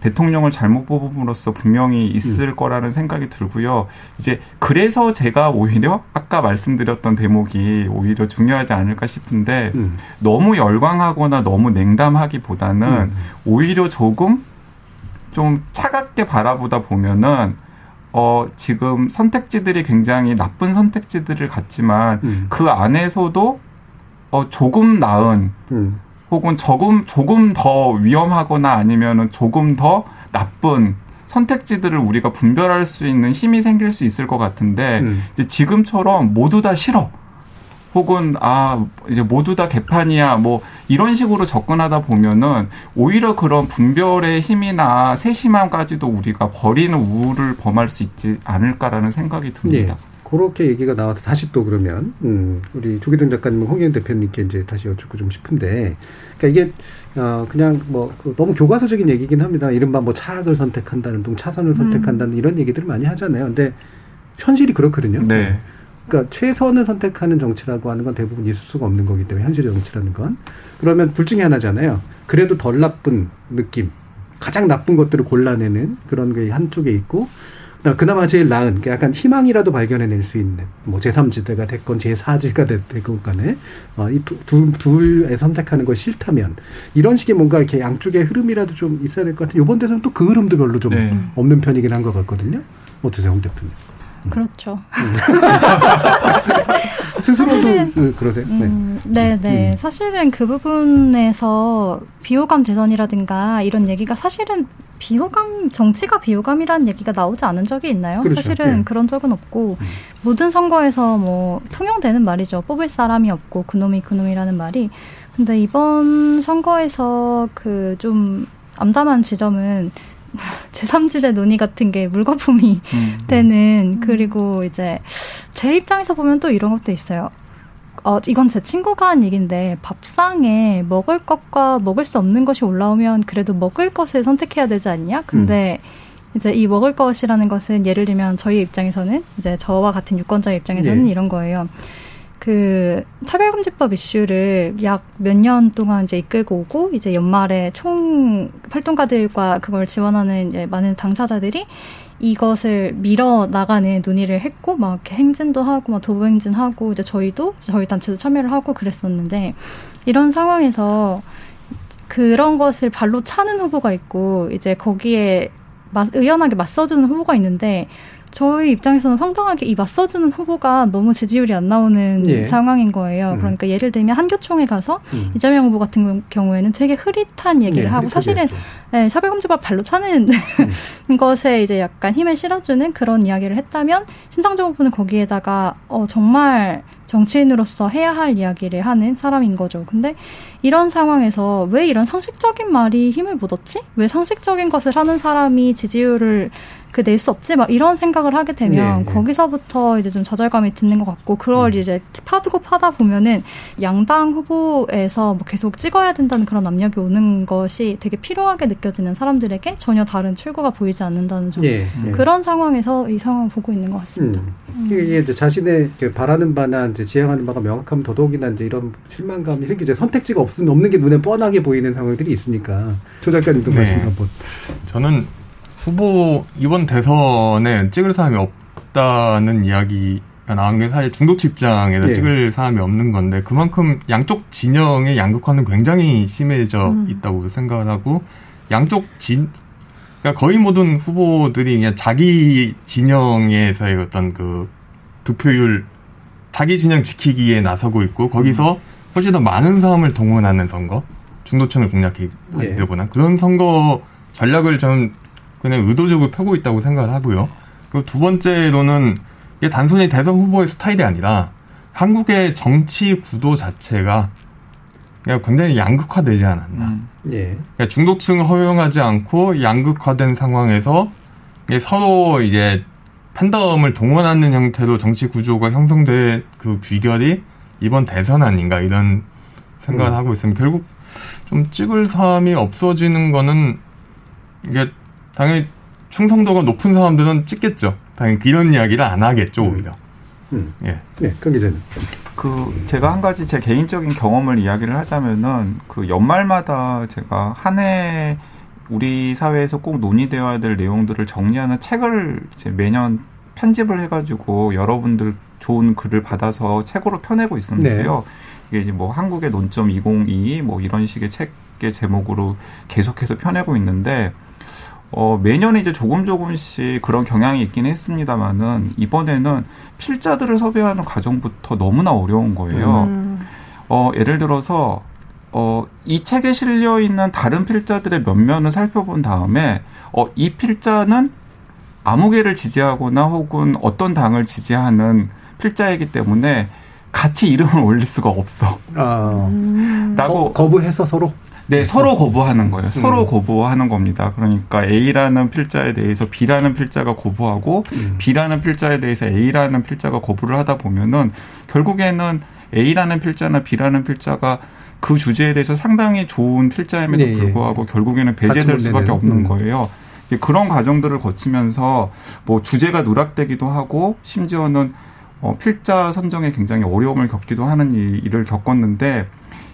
대통령을 잘못 뽑음으로써 분명히 있을 음. 거라는 생각이 들고요. 이제 그래서 제가 오히려 아까 말씀드렸던 대목이 오히려 중요하지 않을까 싶은데 음. 너무 열광하거나 너무 냉담하기보다는 음. 오히려 조금 좀 차갑게 바라보다 보면은 어 지금 선택지들이 굉장히 나쁜 선택지들을 갖지만 음. 그 안에서도 어 조금 나은 음. 혹은 조금 조금 더 위험하거나 아니면은 조금 더 나쁜 선택지들을 우리가 분별할 수 있는 힘이 생길 수 있을 것 같은데 음. 지금처럼 모두 다 싫어. 혹은 아 이제 모두 다 개판이야 뭐 이런 식으로 접근하다 보면은 오히려 그런 분별의 힘이나 세심함까지도 우리가 버리는 우를 범할 수 있지 않을까라는 생각이 듭니다. 예. 그렇게 얘기가 나와서 다시 또 그러면 음 우리 조기동 작가님, 홍현 대표님께 이제 다시 여쭙고 좀 싶은데, 그러니까 이게 어 그냥 뭐 그 너무 교과서적인 얘기긴 합니다. 이른바 뭐 차악을 선택한다는 등 차선을 선택한다는 음. 이런 얘기들을 많이 하잖아요. 근데 현실이 그렇거든요. 네. 그러니까 최선을 선택하는 정치라고 하는 건 대부분 있을 수가 없는 거기 때문에 현실의 정치라는 건 그러면 둘 중에 하나잖아요. 그래도 덜 나쁜 느낌, 가장 나쁜 것들을 골라내는 그런 게 한쪽에 있고 그나마 제일 나은 약간 희망이라도 발견해낼 수 있는 뭐 제3지대가 됐건 제4지가 됐건 간에 어, 이두 둘에 선택하는 걸 싫다면 이런 식의 뭔가 이렇게 양쪽의 흐름이라도 좀 있어야 될 것 같아요. 이번 대선 또 그 흐름도 별로 좀 네. 없는 편이긴 한 것 같거든요. 어떠세요, 홍 대표님? 그렇죠. <laughs> 스스로도 그, 그러세요? 음, 네, 네. 음. 사실은 그 부분에서 비호감 대선이라든가 이런 얘기가 사실은 비호감 정치가 비호감이라는 얘기가 나오지 않은 적이 있나요? 그렇죠. 사실은 네. 그런 적은 없고 음. 모든 선거에서 뭐 통용되는 말이죠. 뽑을 사람이 없고 그놈이 그놈이라는 말이. 근데 이번 선거에서 그 좀 암담한 지점은 <laughs> 제3지대 논의 같은 게 물거품이 음. 되는 그리고 이제 제 입장에서 보면 또 이런 것도 있어요. 어, 이건 제 친구가 한 얘기인데 밥상에 먹을 것과 먹을 수 없는 것이 올라오면 그래도 먹을 것을 선택해야 되지 않냐? 근데 음. 이제 이 먹을 것이라는 것은 예를 들면 저희 입장에서는 이제 저와 같은 유권자의 입장에서는 네. 이런 거예요. 그 차별금지법 이슈를 약 몇 년 동안 이제 이끌고 오고 이제 연말에 총 활동가들과 그걸 지원하는 이제 많은 당사자들이 이것을 밀어 나가는 논의를 했고 막 이렇게 행진도 하고 막 도보 행진하고 이제 저희도 저희 단체도 참여를 하고 그랬었는데 이런 상황에서 그런 것을 발로 차는 후보가 있고 이제 거기에 의연하게 맞서주는 후보가 있는데 저희 입장에서는 황당하게 이 맞서주는 후보가 너무 지지율이 안 나오는 예. 상황인 거예요. 음. 그러니까 예를 들면 한교총에 가서 음. 이재명 후보 같은 경우에는 되게 흐릿한 얘기를 예, 하고 사실은 네, 차별금지법 발로 차는 음. <laughs> 것에 이제 약간 힘을 실어주는 그런 이야기를 했다면 심상정 후보는 거기에다가 어, 정말 정치인으로서 해야 할 이야기를 하는 사람인 거죠. 근데 이런 상황에서 왜 이런 상식적인 말이 힘을 못 얻지? 왜 상식적인 것을 하는 사람이 지지율을 그 낼 수 없지 막 이런 생각을 하게 되면 네, 네. 거기서부터 이제 좀 좌절감이 드는 것 같고 그걸 음. 이제 파두고 파다 보면은 양당 후보에서 뭐 계속 찍어야 된다는 그런 압력이 오는 것이 되게 필요하게 느껴지는 사람들에게 전혀 다른 출구가 보이지 않는다는 점 네, 네. 그런 상황에서 이 상황을 보고 있는 것 같습니다. 음. 음. 이게 이제 자신의 바라는 바나 이제 지향하는 바가 명확하면 더더욱이나 이제 이런 실망감이 생기죠. 선택지가 없는 없는 게 눈에 뻔하게 보이는 상황들이 있으니까 조 작가님도 네. 말씀 한번. 저는 후보 이번 대선에 찍을 사람이 없다는 이야기가 나온 게 사실 중도치 입장에서 예. 찍을 사람이 없는 건데 그만큼 양쪽 진영의 양극화는 굉장히 심해져 음. 있다고 생각을 하고 양쪽 진 그러니까 거의 모든 후보들이 그냥 자기 진영에서의 어떤 그 득표율 자기 진영 지키기에 나서고 있고 거기서 음. 훨씬 더 많은 사람을 동원하는 선거 중도층을 공략하기 때문에 예. 그런 선거 전략을 좀 그냥 의도적으로 펴고 있다고 생각을 하고요. 그리고 두 번째로는 이게 단순히 대선 후보의 스타일이 아니라 한국의 정치 구도 자체가 굉장히 양극화되지 않았나. 음, 예. 그러니까 중도층을 허용하지 않고 양극화된 상황에서 서로 이제 팬덤을 동원하는 형태로 정치 구조가 형성된 그 귀결이 이번 대선 아닌가 이런 생각을 음. 하고 있으면 결국 좀 찍을 사람이 없어지는 거는 이게 당연히 충성도가 높은 사람들은 찍겠죠. 당연히 이런 이야기를 안 하겠죠, 음. 오히려. 음. 예. 네, 강 기자님. 그 제가 한 가지 제 개인적인 경험을 이야기를 하자면은 그 연말마다 제가 한 해 우리 사회에서 꼭 논의되어야 될 내용들을 정리하는 책을 매년 편집을 해가지고 여러분들 좋은 글을 받아서 책으로 펴내고 있었는데요. 네. 이게 이제 뭐 한국의 논점 2022 뭐 이런 식의 책의 제목으로 계속해서 펴내고 있는데 어, 매년 이제 조금 조금씩 그런 경향이 있긴 했습니다만은 이번에는 필자들을 섭외하는 과정부터 너무나 어려운 거예요. 음. 어, 예를 들어서 어, 이 책에 실려 있는 다른 필자들의 면면을 살펴본 다음에 어, 이 필자는 아무개를 지지하거나 혹은 어떤 당을 지지하는 필자이기 때문에 같이 이름을 올릴 수가 없어. 아, 라고 거, 부해서 서로 네, 네, 서로 거부하는 거예요. 서로 음. 거부하는 겁니다. 그러니까 A라는 필자에 대해서 B라는 필자가 거부하고 음. B라는 필자에 대해서 A라는 필자가 거부를 하다 보면은 결국에는 A라는 필자나 B라는 필자가 그 주제에 대해서 상당히 좋은 필자임에도 네, 예. 불구하고 예. 결국에는 배제될 수밖에 없는 음. 거예요. 그런 과정들을 거치면서 뭐 주제가 누락되기도 하고 심지어는 어 필자 선정에 굉장히 어려움을 겪기도 하는 일을 겪었는데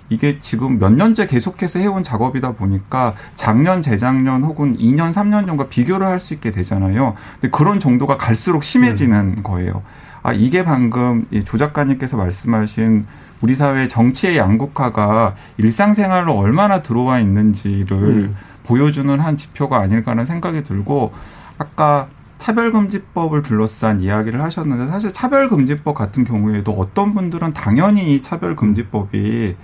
이게 지금 몇 년째 계속해서 해온 작업이다 보니까 작년, 재작년 혹은 2년, 3년 전과 비교를 할 수 있게 되잖아요. 근데 그런 정도가 갈수록 심해지는 음. 거예요. 아, 이게 방금 조 작가님께서 말씀하신 우리 사회 정치의 양극화가 일상생활로 얼마나 들어와 있는지를 음. 보여주는 한 지표가 아닐까 하는 생각이 들고 아까 차별금지법을 둘러싼 이야기를 하셨는데 사실 차별금지법 같은 경우에도 어떤 분들은 당연히 이 차별금지법이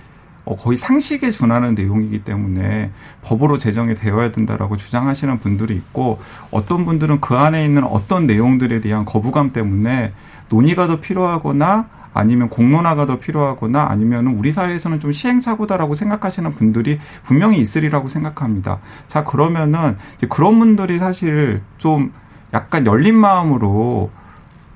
어, 거의 상식에 준하는 내용이기 때문에 법으로 제정이 되어야 된다라고 주장하시는 분들이 있고 어떤 분들은 그 안에 있는 어떤 내용들에 대한 거부감 때문에 논의가 더 필요하거나 아니면 공론화가 더 필요하거나 아니면 우리 사회에서는 좀 시행착오다라고 생각하시는 분들이 분명히 있으리라고 생각합니다. 자, 그러면은 그런 분들이 사실 좀 약간 열린 마음으로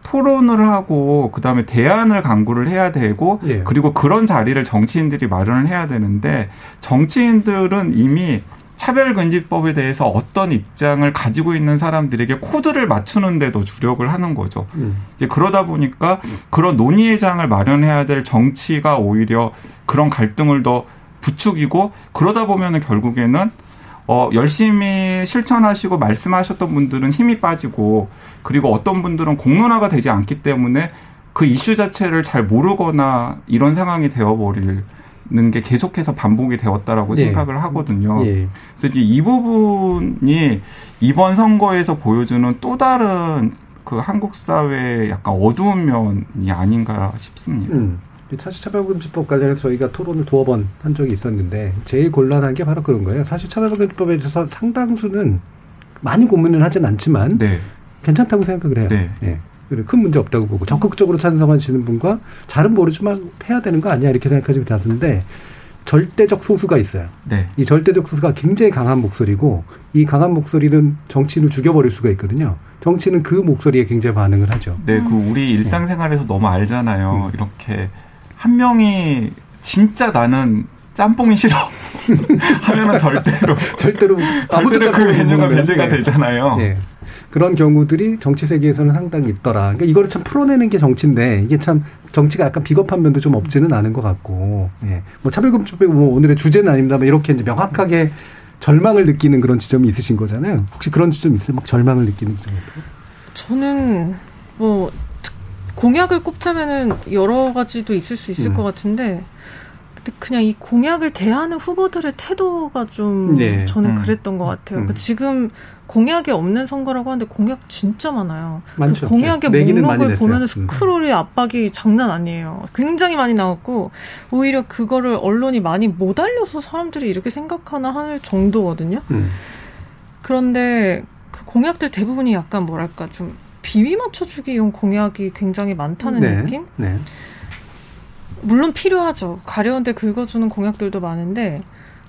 토론을 하고 그다음에 대안을 강구를 해야 되고 예. 그리고 그런 자리를 정치인들이 마련을 해야 되는데 정치인들은 이미 차별금지법에 대해서 어떤 입장을 가지고 있는 사람들에게 코드를 맞추는데도 주력을 하는 거죠. 음. 이제 그러다 보니까 그런 논의의 장을 마련해야 될 정치가 오히려 그런 갈등을 더 부추기고 그러다 보면은 결국에는 어 열심히 실천하시고 말씀하셨던 분들은 힘이 빠지고 그리고 어떤 분들은 공론화가 되지 않기 때문에 그 이슈 자체를 잘 모르거나 이런 상황이 되어버릴 게 계속해서 반복이 되었다라고 예. 생각을 하거든요. 예. 그래서 이 부분이 이번 선거에서 보여주는 또 다른 그 한국 사회의 약간 어두운 면이 아닌가 싶습니다. 음. 사실 차별금지법 관련해서 저희가 토론을 두어 번 한 적이 있었는데 제일 곤란한 게 바로 그런 거예요. 사실 차별금지법에 대해서 상당수는 많이 고민을 하진 않지만 네. 괜찮다고 생각을 해요. 네. 예. 큰 문제 없다고 보고 적극적으로 찬성하시는 분과 잘은 모르지만 해야 되는 거 아니야 이렇게 생각하시면 되는데 절대적 소수가 있어요. 네. 이 절대적 소수가 굉장히 강한 목소리고 이 강한 목소리는 정치인을 죽여버릴 수가 있거든요. 정치는 그 목소리에 굉장히 반응을 하죠. 네, 그 우리 일상생활에서 네. 너무 알잖아요. 음. 이렇게 한 명이 진짜 나는 짬뽕이 싫어 <laughs> 하면은 절대로 <laughs> 절대로 절대로 그 메뉴가 배제가 네. 되잖아요. 네. 그런 경우들이 정치 세계에서는 상당히 있더라. 그러니까 이거를 참 풀어내는 게 정치인데 이게 참 정치가 약간 비겁한 면도 좀 없지는 않은 것 같고, 예. 뭐 차별금지법 뭐 오늘의 주제는 아닙니다만 이렇게 이제 명확하게 절망을 느끼는 그런 지점이 있으신 거잖아요. 혹시 그런 지점 있어요? 막 절망을 느끼는 지점? 저는 뭐 공약을 꼽자면은 여러 가지도 있을 수 있을 음. 것 같은데. 근데 그냥 이 공약을 대하는 후보들의 태도가 좀 네. 저는 음. 그랬던 것 같아요. 그러니까 음. 지금 공약이 없는 선거라고 하는데 공약 진짜 많아요. 그 많죠. 그 공약의 네. 목록을 보면 음. 스크롤이 압박이 장난 아니에요. 굉장히 많이 나왔고 오히려 그거를 언론이 많이 못 알려서 사람들이 이렇게 생각하나 할 정도거든요. 음. 그런데 그 공약들 대부분이 약간 뭐랄까 좀 비위 맞춰주기용 공약이 굉장히 많다는 네. 느낌? 네. 물론 필요하죠. 가려운데 긁어주는 공약들도 많은데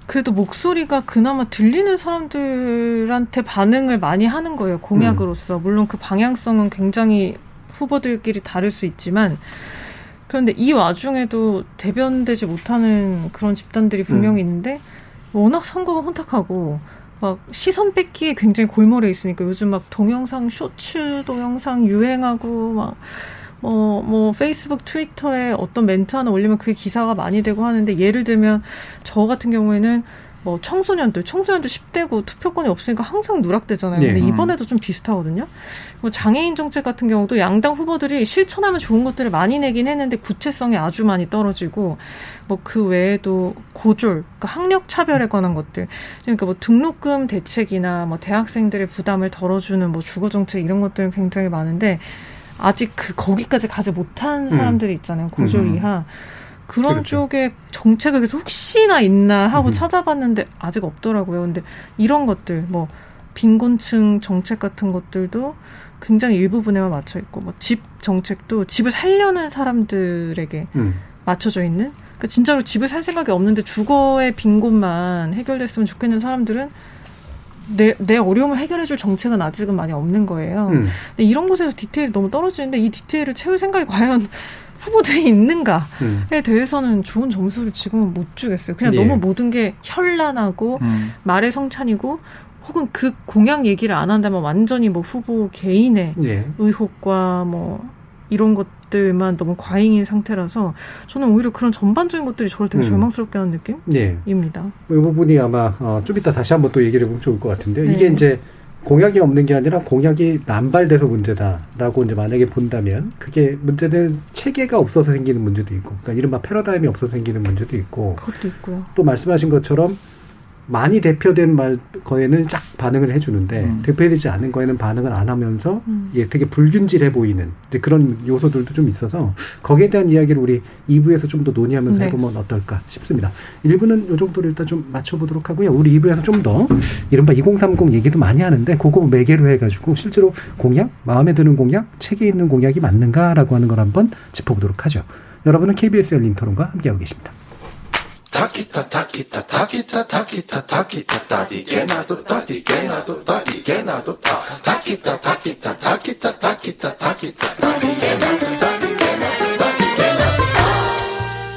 그래도 목소리가 그나마 들리는 사람들한테 반응을 많이 하는 거예요. 공약으로서. 음. 물론 그 방향성은 굉장히 후보들끼리 다를 수 있지만 그런데 이 와중에도 대변되지 못하는 그런 집단들이 분명히 음. 있는데 워낙 선거가 혼탁하고 막 시선 뺏기에 굉장히 골몰해 있으니까 요즘 막 동영상 쇼츠 동영상 유행하고 막 뭐, 뭐, 페이스북, 트위터에 어떤 멘트 하나 올리면 그게 기사가 많이 되고 하는데, 예를 들면, 저 같은 경우에는 뭐 청소년들, 청소년들 10대고 투표권이 없으니까 항상 누락되잖아요. 근데 네. 이번에도 좀 비슷하거든요. 뭐 장애인 정책 같은 경우도 양당 후보들이 실천하면 좋은 것들을 많이 내긴 했는데 구체성이 아주 많이 떨어지고 뭐 그 외에도 고졸, 그러니까 학력 차별에 관한 것들, 그러니까 뭐 등록금 대책이나 뭐 대학생들의 부담을 덜어주는 뭐 주거 정책 이런 것들은 굉장히 많은데 아직 그 거기까지 가지 못한 음. 사람들이 있잖아요. 고졸 음. 이하. 그런 그렇죠. 쪽에 정책을 그래서 혹시나 있나 하고 음. 찾아봤는데 아직 없더라고요. 근데 이런 것들 뭐 빈곤층 정책 같은 것들도 굉장히 일부분에만 맞춰 있고 뭐 집 정책도 집을 살려는 사람들에게 음. 맞춰져 있는 그러니까 진짜로 집을 살 생각이 없는데 주거의 빈곤만 해결됐으면 좋겠는 사람들은 내, 내 어려움을 해결해줄 정책은 아직은 많이 없는 거예요. 음. 근데 이런 곳에서 디테일이 너무 떨어지는데 이 디테일을 채울 생각이 과연 후보들이 있는가에 음. 대해서는 좋은 점수를 지금은 못 주겠어요. 그냥 예. 너무 모든 게 현란하고 음. 말의 성찬이고 혹은 그 공약 얘기를 안 한다면 완전히 뭐 후보 개인의 예. 의혹과 뭐 이런 것들만 너무 과잉인 상태라서 저는 오히려 그런 전반적인 것들이 저를 되게 음. 절망스럽게 하는 느낌입니다. 네. 이 부분이 아마 어, 좀 이따 다시 한번 또 얘기를 해보면 좋을 것 같은데요. 네. 이게 이제 공약이 없는 게 아니라 공약이 남발돼서 문제다라고 이제 만약에 본다면 그게 문제는 체계가 없어서 생기는 문제도 있고, 그러니까 이른바 패러다임이 없어서 생기는 문제도 있고, 그것도 있고요. 또 말씀하신 것처럼 많이 대표된 말 거에는 쫙 반응을 해주는데 음. 대표되지 않은 거에는 반응을 안 하면서 음. 예, 되게 불균질해 보이는 그런 요소들도 좀 있어서 거기에 대한 이야기를 우리 2부에서 좀 더 논의하면서 네. 해보면 어떨까 싶습니다. 1부는 요 정도로 일단 좀 맞춰보도록 하고요. 우리 2부에서 좀 더 이른바 2030 얘기도 많이 하는데 그거 매개로 해가지고 실제로 공약, 마음에 드는 공약, 책에 있는 공약이 맞는가라고 하는 걸 한번 짚어보도록 하죠. 여러분은 KBS 열린 토론과 함께하고 계십니다. Takita takita takita takita takita tadigena do tadigena do tadigena do ta takita takita takita takita takita tadigena do tadigena do tadigena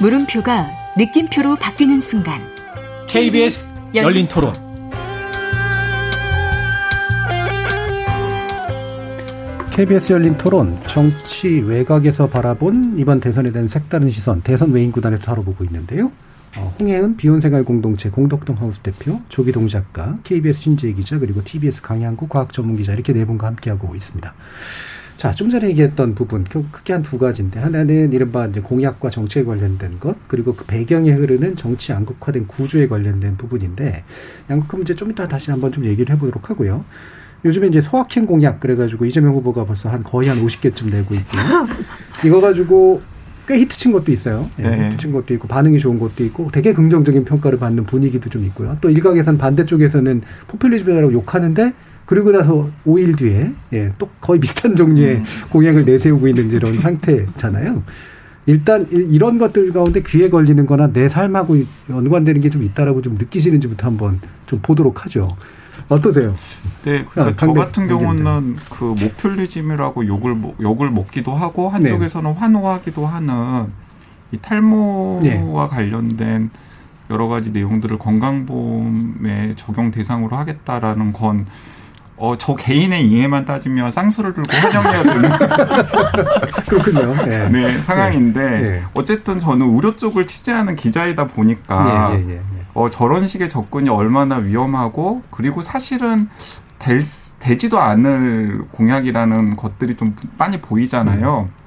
물음표가 느낌표로 바뀌는 순간 KBS 열린 토론 KBS 열린 토론 정치 외곽에서 바라본 이번 대선에 대한 색다른 시선 대선 외인 구단에서 다뤄보고 있는데요. 어, 홍혜은 비혼생활 공동체 공덕동 하우스 대표, 조기동 작가, KBS 신재 기자, 그리고 TBS 강양구 과학 전문 기자 이렇게 네 분과 함께하고 있습니다. 자, 좀 전에 얘기했던 부분 크게 한 두 가지인데 하나는 이른바 이제 공약과 정치에 관련된 것 그리고 그 배경에 흐르는 정치 양극화된 구조에 관련된 부분인데 양극화 문제 좀 이따 다시 한번 좀 얘기를 해보도록 하고요. 요즘에 이제 소확행 공약 그래가지고 이재명 후보가 벌써 한 거의 한 50개쯤 내고 있고 이거 가지고 꽤 히트친 것도 있어요. 예, 네. 히트친 것도 있고 반응이 좋은 것도 있고 되게 긍정적인 평가를 받는 분위기도 좀 있고요. 또 일각에서는 반대쪽에서는 포퓰리즘이라고 욕하는데 그리고 나서 5일 뒤에 예, 또 거의 비슷한 종류의 음. 공약을 내세우고 있는 이런 상태잖아요. 일단 이런 것들 가운데 귀에 걸리는 거나 내 삶하고 연관되는 게 좀 있다라고 좀 느끼시는지부터 한번 좀 보도록 하죠. 어떠세요? 네, 그러니까 저 같은 경우는 그 모퓰리즘이라고 욕을 욕을 먹기도 하고 한쪽에서는 네. 환호하기도 하는 이 탈모와 네. 관련된 여러 가지 내용들을 건강보험에 적용 대상으로 하겠다라는 건 어, 저 개인의 이해만 따지면 쌍수를 들고 환영해야 되는 <laughs> 그렇군요. 네, 네 상황인데 네. 어쨌든 저는 의료 쪽을 취재하는 기자이다 보니까 예. 어, 저런 식의 접근이 얼마나 위험하고 그리고 사실은 될, 되지도 않을 공약이라는 것들이 좀 많이 보이잖아요. 음.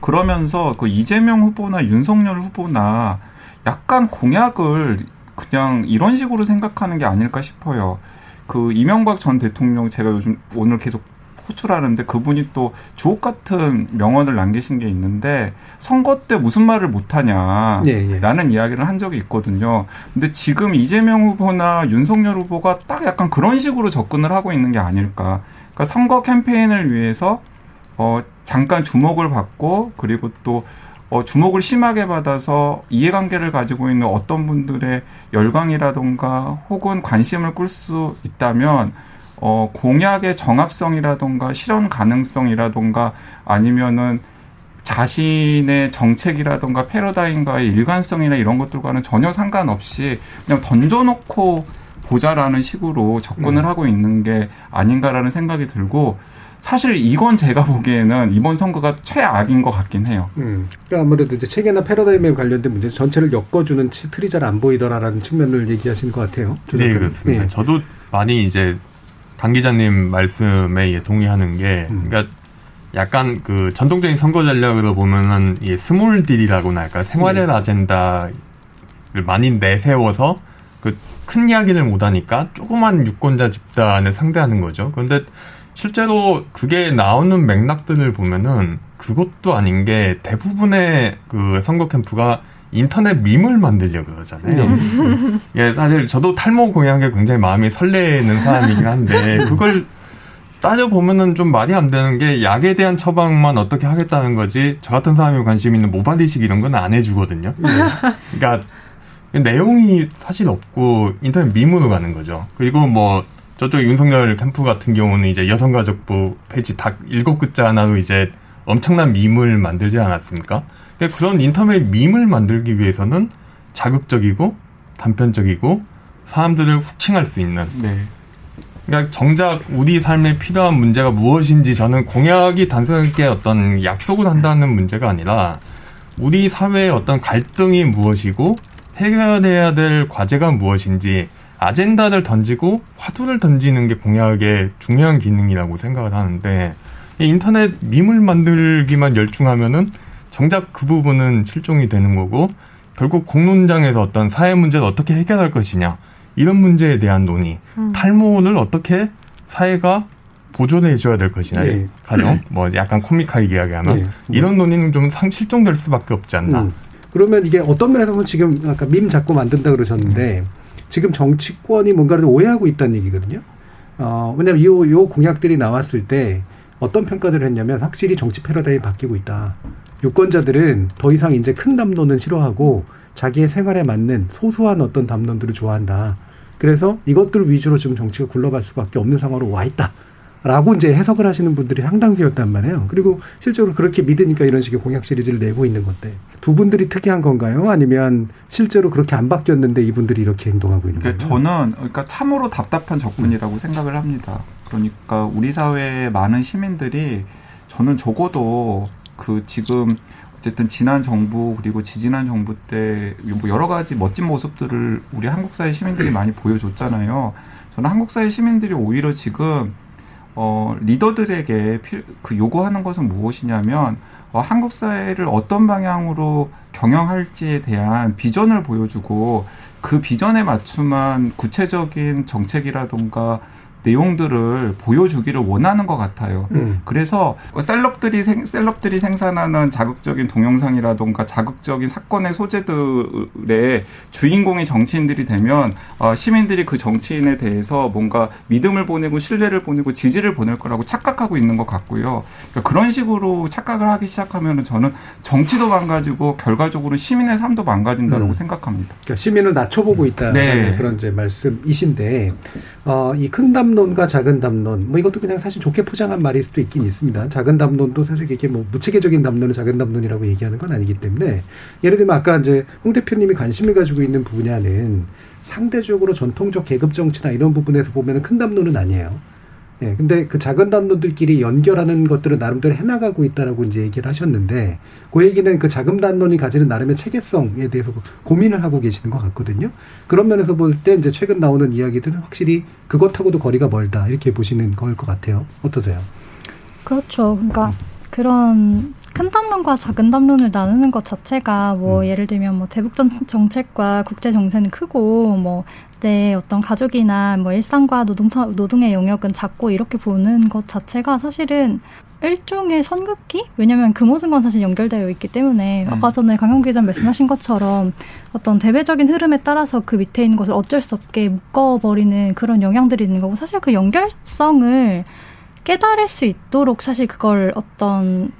그러면서 그 이재명 후보나 윤석열 후보나 약간 공약을 그냥 이런 식으로 생각하는 게 아닐까 싶어요. 그 이명박 전 대통령 제가 요즘 오늘 계속 호출하는데 그분이 또 주옥 같은 명언을 남기신 게 있는데 선거 때 무슨 말을 못하냐라는 예, 예. 이야기를 한 적이 있거든요. 근데 지금 이재명 후보나 윤석열 후보가 딱 약간 그런 식으로 접근을 하고 있는 게 아닐까. 그러니까 선거 캠페인을 위해서 어 잠깐 주목을 받고 그리고 또 어, 주목을 심하게 받아서 이해관계를 가지고 있는 어떤 분들의 열광이라던가 혹은 관심을 끌 수 있다면 어, 공약의 정합성이라던가 실현 가능성이라던가 아니면은 자신의 정책이라던가 패러다임과의 일관성이나 이런 것들과는 전혀 상관없이 그냥 던져놓고 보자라는 식으로 접근을 음. 하고 있는 게 아닌가라는 생각이 들고 사실 이건 제가 보기에는 이번 선거가 최악인 것 같긴 해요. 음. 그러니까 아무래도 이제 체계나 패러다임에 관련된 문제 전체를 엮어주는 틀이 잘 안 보이더라라는 측면을 얘기하시는 것 같아요. 네, 그렇습니다. 네. 저도 많이 이제 강 기자님 말씀에 동의하는 게, 음. 그러니까 약간 그 전통적인 선거 전략으로 보면은 이 small deal이라고나 할까 생활의 네. 아젠다를 많이 내세워서 그 큰 이야기를 못 하니까 조그만 유권자 집단을 상대하는 거죠. 그런데 실제로 그게 나오는 맥락들을 보면은 그것도 아닌 게 대부분의 그 선거 캠프가 인터넷 밈을 만들려고 그러잖아요. 네. 예, 사실 저도 탈모 공약에 굉장히 마음이 설레는 사람이긴 한데 <laughs> 그걸 따져 보면은 좀 말이 안 되는 게 약에 대한 처방만 어떻게 하겠다는 거지. 저 같은 사람이 관심 있는 모발 이식 이런 건 안 해주거든요. 네. 그러니까 내용이 사실 없고 인터넷 밈으로 가는 거죠. 그리고 뭐 저쪽 윤석열 캠프 같은 경우는 이제 여성가족부 폐지 딱 일곱 글자 하나로 이제 엄청난 밈을 만들지 않았습니까? 그러니까 그런 인터넷 밈을 만들기 위해서는 자극적이고 단편적이고 사람들을 훅칭할 수 있는. 네. 그러니까 정작 우리 삶에 필요한 문제가 무엇인지 저는 공약이 단순하게 어떤 약속을 한다는 문제가 아니라 우리 사회의 어떤 갈등이 무엇이고 해결해야 될 과제가 무엇인지 아젠다를 던지고 화두를 던지는 게 공약의 중요한 기능이라고 생각을 하는데 인터넷 밈을 만들기만 열중하면은 정작 그 부분은 실종이 되는 거고 결국 공론장에서 어떤 사회 문제를 어떻게 해결할 것이냐 이런 문제에 대한 논의, 음. 탈모를 어떻게 사회가 보존해 줘야 될 것이냐 네. 가령 뭐 약간 코믹하게 이야기하면 네. 이런 논의는 좀 상, 실종될 수밖에 없지 않나. 음. 그러면 이게 어떤 면에서 보면 지금 아까 밈 자꾸 만든다 그러셨는데 지금 정치권이 뭔가를 오해하고 있다는 얘기거든요. 어, 왜냐하면 요, 요 공약들이 나왔을 때 어떤 평가들을 했냐면 확실히 정치 패러다임이 바뀌고 있다. 유권자들은 더 이상 이제 큰 담론은 싫어하고 자기의 생활에 맞는 소소한 어떤 담론들을 좋아한다. 그래서 이것들 위주로 지금 정치가 굴러갈 수밖에 없는 상황으로 와 있다. 라고 이제 해석을 하시는 분들이 상당수였단 말이에요. 그리고 실제로 그렇게 믿으니까 이런 식의 공약 시리즈를 내고 있는 건데 두 분들이 특이한 건가요? 아니면 실제로 그렇게 안 바뀌었는데 이분들이 이렇게 행동하고 있는 그러니까 건가요? 저는 그러니까 참으로 답답한 접근이라고 음. 생각을 합니다. 그러니까 우리 사회의 많은 시민들이 저는 적어도 그 지금 어쨌든 지난 정부 그리고 지지난 정부 때 뭐 여러 가지 멋진 모습들을 우리 한국 사회 시민들이 <clears throat> 많이 보여줬잖아요. 저는 한국 사회 시민들이 오히려 지금 어, 리더들에게 필, 그 요구하는 것은 무엇이냐면 어, 한국 사회를 어떤 방향으로 경영할지에 대한 비전을 보여주고 그 비전에 맞춤한 구체적인 정책이라던가 내용들을 보여주기를 원하는 것 같아요. 음. 그래서 셀럽들이 생, 셀럽들이 생산하는 자극적인 동영상이라던가 자극적인 사건의 소재들의 주인공이 정치인들이 되면 어, 시민들이 그 정치인에 대해서 뭔가 믿음을 보내고 신뢰를 보내고 지지를 보낼 거라고 착각하고 있는 것 같고요. 그러니까 그런 식으로 착각을 하기 시작하면 저는 정치도 망가지고 결과적으로 시민의 삶도 망가진다고 음. 생각합니다. 그러니까 시민을 낮춰보고 있다는 네. 그런 이제 말씀이신데 어, 이큰 담 담론과 작은 담론, 뭐 이것도 그냥 사실 좋게 포장한 말일 수도 있긴 있습니다. 작은 담론도 사실 이게 뭐 무체계적인 담론을 작은 담론이라고 얘기하는 건 아니기 때문에 예를 들면 아까 이제 홍 대표님이 관심을 가지고 있는 분야는 상대적으로 전통적 계급 정치나 이런 부분에서 보면은 큰 담론은 아니에요. 예, 근데 그 작은 담론들끼리 연결하는 것들을 나름대로 해나가고 있다라고 이제 얘기를 하셨는데, 그 얘기는 그 작은 담론이 가지는 나름의 체계성에 대해서 고민을 하고 계시는 것 같거든요. 그런 면에서 볼 때 이제 최근 나오는 이야기들은 확실히 그것하고도 거리가 멀다 이렇게 보시는 거일 것 같아요. 어떠세요? 그렇죠. 그러니까 음. 그런 큰 담론과 작은 담론을 나누는 것 자체가 뭐 음. 예를 들면 뭐 대북 정책과 국제 정세는 크고 뭐 때 어떤 가족이나 뭐 일상과 노동 노동의 영역은 작고 이렇게 보는 것 자체가 사실은 일종의 선긋기? 왜냐하면 그 모든 건 사실 연결되어 있기 때문에 음. 아까 전에 강영 기자 말씀하신 것처럼 어떤 대외적인 흐름에 따라서 그 밑에 있는 것을 어쩔 수 없게 묶어버리는 그런 영향들이 있는 거고 사실 그 연결성을 깨달을 수 있도록 사실 그걸 어떤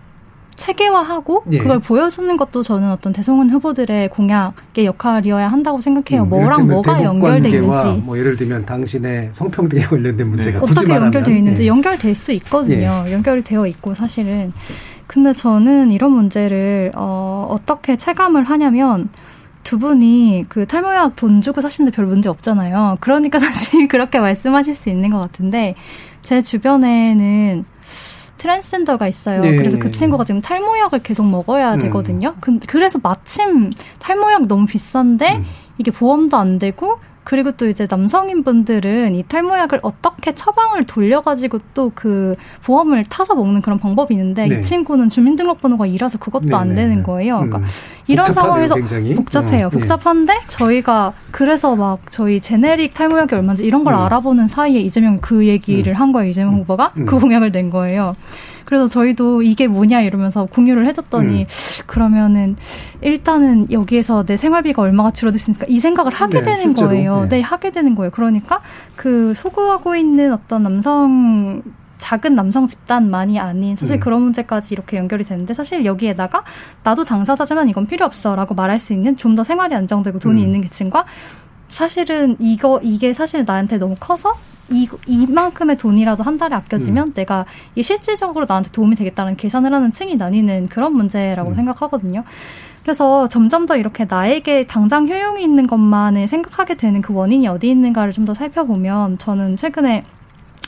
체계화하고 예. 그걸 보여주는 것도 저는 어떤 대성은 후보들의 공약의 역할이어야 한다고 생각해요. 음, 뭐랑 뭐가 연결돼 있는지. 뭐 예를 들면 당신의 성평등에 관련된 문제가 네. 어떻게 연결되어 있는지 네. 연결될 수 있거든요. 예. 연결이 되어 있고 사실은. 근데 저는 이런 문제를 어, 어떻게 체감을 하냐면 두 분이 그 탈모약 돈 주고 사시는데 별 문제 없잖아요. 그러니까 <laughs> 사실 그렇게 말씀하실 수 있는 것 같은데 제 주변에는 트랜스젠더가 있어요. 네. 그래서 그 친구가 지금 탈모약을 계속 먹어야 음. 되거든요. 음. 그래서 마침 탈모약 너무 비싼데 음. 이게 보험도 안 되고 그리고 또 이제 남성인 분들은 이 탈모약을 어떻게 처방을 돌려가지고 또 그 보험을 타서 먹는 그런 방법이 있는데 네. 이 친구는 주민등록번호가 이라서 그것도 네, 안 네, 되는 네. 거예요. 그러니까 음. 이런 상황에서 굉장히? 복잡해요. 어, 네. 복잡한데 저희가 그래서 막 저희 제네릭 탈모약이 얼마인지 이런 걸 음. 알아보는 사이에 이재명 그 얘기를 음. 한 거예요. 이재명 음. 후보가 음. 그 공약을 낸 거예요. 그래서 저희도 이게 뭐냐 이러면서 공유를 해줬더니 음. 그러면은 일단은 여기에서 내 생활비가 얼마가 줄어들 수 있으니까 이 생각을 하게 네, 되는 실제로, 거예요. 네. 네, 하게 되는 거예요. 그러니까 그 소구하고 있는 어떤 남성 작은 남성 집단만이 아닌 사실 음. 그런 문제까지 이렇게 연결이 되는데 사실 여기에다가 나도 당사자지만 이건 필요 없어라고 말할 수 있는 좀 더 생활이 안정되고 돈이 음. 있는 계층과 사실은 이거 이게 사실 나한테 너무 커서 이, 이만큼의 돈이라도 한 달에 아껴지면 음. 내가 이 실질적으로 나한테 도움이 되겠다는 계산을 하는 층이 나뉘는 그런 문제라고 음. 생각하거든요. 그래서 점점 더 이렇게 나에게 당장 효용이 있는 것만을 생각하게 되는 그 원인이 어디 있는가를 좀 더 살펴보면 저는 최근에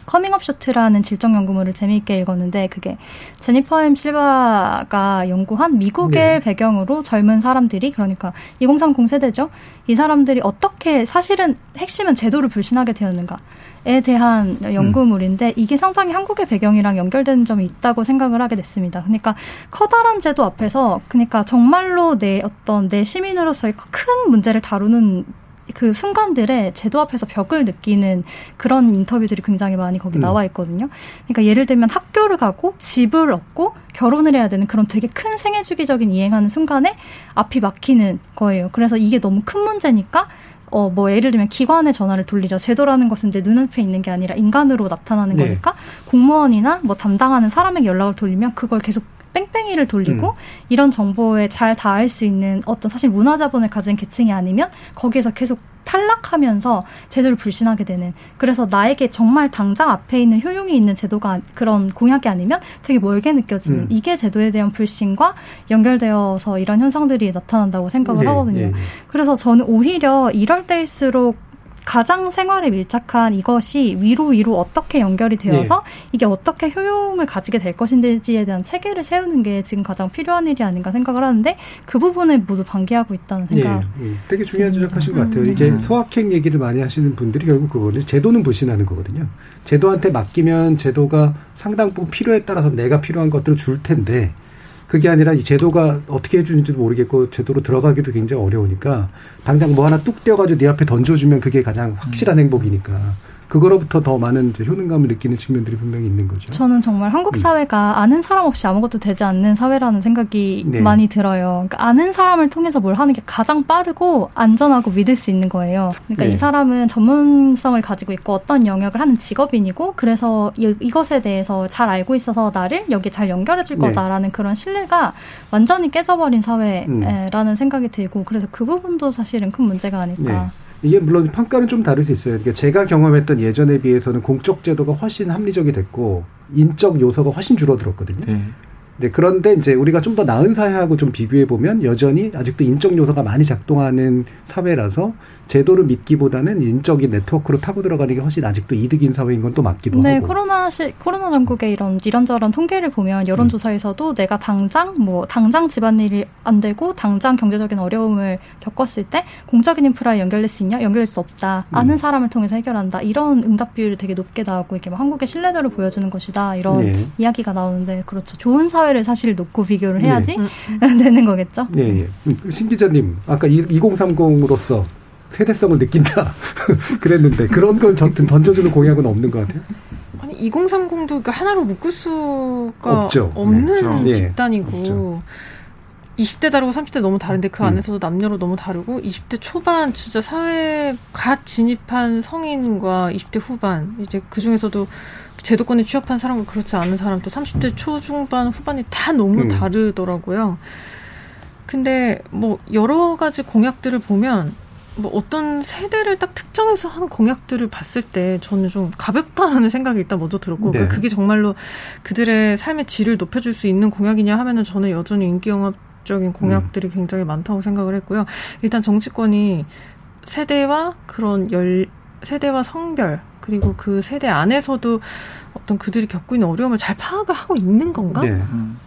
Coming Up Short라는 질적 연구물을 재미있게 읽었는데 그게 제니퍼 M 실바가 연구한 미국의 네. 배경으로 젊은 사람들이 그러니까 2030 세대죠. 이 사람들이 어떻게 사실은 핵심은 제도를 불신하게 되었는가. 에 대한 연구물인데 이게 상당히 한국의 배경이랑 연결되는 점이 있다고 생각을 하게 됐습니다. 그러니까 커다란 제도 앞에서 그러니까 정말로 내 어떤 내 시민으로서의 큰 문제를 다루는 그 순간들에 제도 앞에서 벽을 느끼는 그런 인터뷰들이 굉장히 많이 거기 음. 나와 있거든요. 그러니까 예를 들면 학교를 가고 집을 얻고 결혼을 해야 되는 그런 되게 큰 생애 주기적인 이행하는 순간에 앞이 막히는 거예요. 그래서 이게 너무 큰 문제니까 어, 뭐, 예를 들면 기관의 전화를 돌리죠. 제도라는 것은 내 눈앞에 있는 게 아니라 인간으로 나타나는 네. 거니까 공무원이나 뭐 담당하는 사람에게 연락을 돌리면 그걸 계속 뺑뺑이를 돌리고 음. 이런 정보에 잘 닿을 수 있는 어떤 사실 문화 자본을 가진 계층이 아니면 거기에서 계속 탈락하면서 제도를 불신하게 되는 그래서 나에게 정말 당장 앞에 있는 효용이 있는 제도가 그런 공약이 아니면 되게 멀게 느껴지는 음. 이게 제도에 대한 불신과 연결되어서 이런 현상들이 나타난다고 생각을 네, 하거든요. 네, 네. 그래서 저는 오히려 이럴 때일수록 가장 생활에 밀착한 이것이 위로 위로 어떻게 연결이 되어서 네. 이게 어떻게 효용을 가지게 될 것인지에 대한 체계를 세우는 게 지금 가장 필요한 일이 아닌가 생각을 하는데 그 부분을 모두 방기하고 있다는 생각. 네. 음. 되게 중요한 지적하신 것 같아요. 이게 음. 소확행 얘기를 많이 하시는 분들이 결국 그거를 제도는 불신하는 거거든요. 제도한테 맡기면 제도가 상당 부분 필요에 따라서 내가 필요한 것들을 줄 텐데 그게 아니라 이 제도가 어떻게 해주는지도 모르겠고 제도로 들어가기도 굉장히 어려우니까 당장 뭐 하나 뚝 떼어가지고 네 앞에 던져주면 그게 가장 확실한 행복이니까 그거로부터 더 많은 효능감을 느끼는 측면들이 분명히 있는 거죠. 저는 정말 한국 음. 사회가 음. 아는 사람 없이 아무것도 되지 않는 사회라는 생각이 네. 많이 들어요. 그러니까 아는 사람을 통해서 뭘 하는 게 가장 빠르고 안전하고 믿을 수 있는 거예요. 그러니까 네. 이 사람은 전문성을 가지고 있고 어떤 영역을 하는 직업인이고 그래서 이, 것에 대해서 잘 알고 있어서 나를 여기 잘 연결해 줄 네. 거다라는 그런 신뢰가 완전히 깨져버린 사회라는 음. 생각이 들고 그래서 그 부분도 사실은 큰 문제가 아닐까. 네. 이게 물론 평가는 좀 다를 수 있어요. 그러니까 제가 경험했던 예전에 비해서는 공적 제도가 훨씬 합리적이 됐고 인적 요소가 훨씬 줄어들었거든요. 네. 네, 그런데 이제 우리가 좀 더 나은 사회하고 좀 비교해 보면 여전히 아직도 인적 요소가 많이 작동하는 사회라서 제도를 믿기보다는 인적인 네트워크로 타고 들어가는 게 훨씬 아직도 이득인 사회인 건 또 맞기도 네, 하고. 네, 코로나 시, 코로나 전국의 이런 이런저런 통계를 보면 여론조사에서도 음. 내가 당장 뭐 당장 집안일이 안 되고 당장 경제적인 어려움을 겪었을 때 공적인 인프라에 연결될 수 있냐? 연결될 수 없다. 음. 아는 사람을 통해서 해결한다. 이런 응답 비율이 되게 높게 나오고 이게 뭐 한국의 신뢰도를 보여주는 것이다. 이런 네. 이야기가 나오는데 그렇죠. 좋은 사회 를 사실 놓고 비교를 해야지 네. <laughs> 되는 거겠죠. 네, 예. 신 기자님 아까 2030으로서 세대성을 느낀다 <laughs> 그랬는데 그런 걸 전튼 던져주는 공약은 없는 것 같아요. 아니 2030도 하나로 묶을 수가 없죠. 없는 네. 집단이고 없죠. 20대 다르고 30대 너무 다른데 그 음. 안에서도 남녀로 너무 다르고 20대 초반 진짜 사회 갓 진입한 성인과 20대 후반 이제 그 중에서도 제도권에 취업한 사람과 그렇지 않은 사람 또 30대 초중반 후반이 다 너무 음. 다르더라고요. 근데 뭐 여러 가지 공약들을 보면 뭐 어떤 세대를 딱 특정해서 한 공약들을 봤을 때 저는 좀 가볍다라는 생각이 일단 먼저 들었고 네. 그게 정말로 그들의 삶의 질을 높여줄 수 있는 공약이냐 하면은 저는 여전히 인기 영합적인 공약들이 음. 굉장히 많다고 생각을 했고요. 일단 정치권이 세대와 그런 열 세대와 성별 그리고 그 세대 안에서도 어떤 그들이 겪고 있는 어려움을 잘 파악을 하고 있는 건가? 네.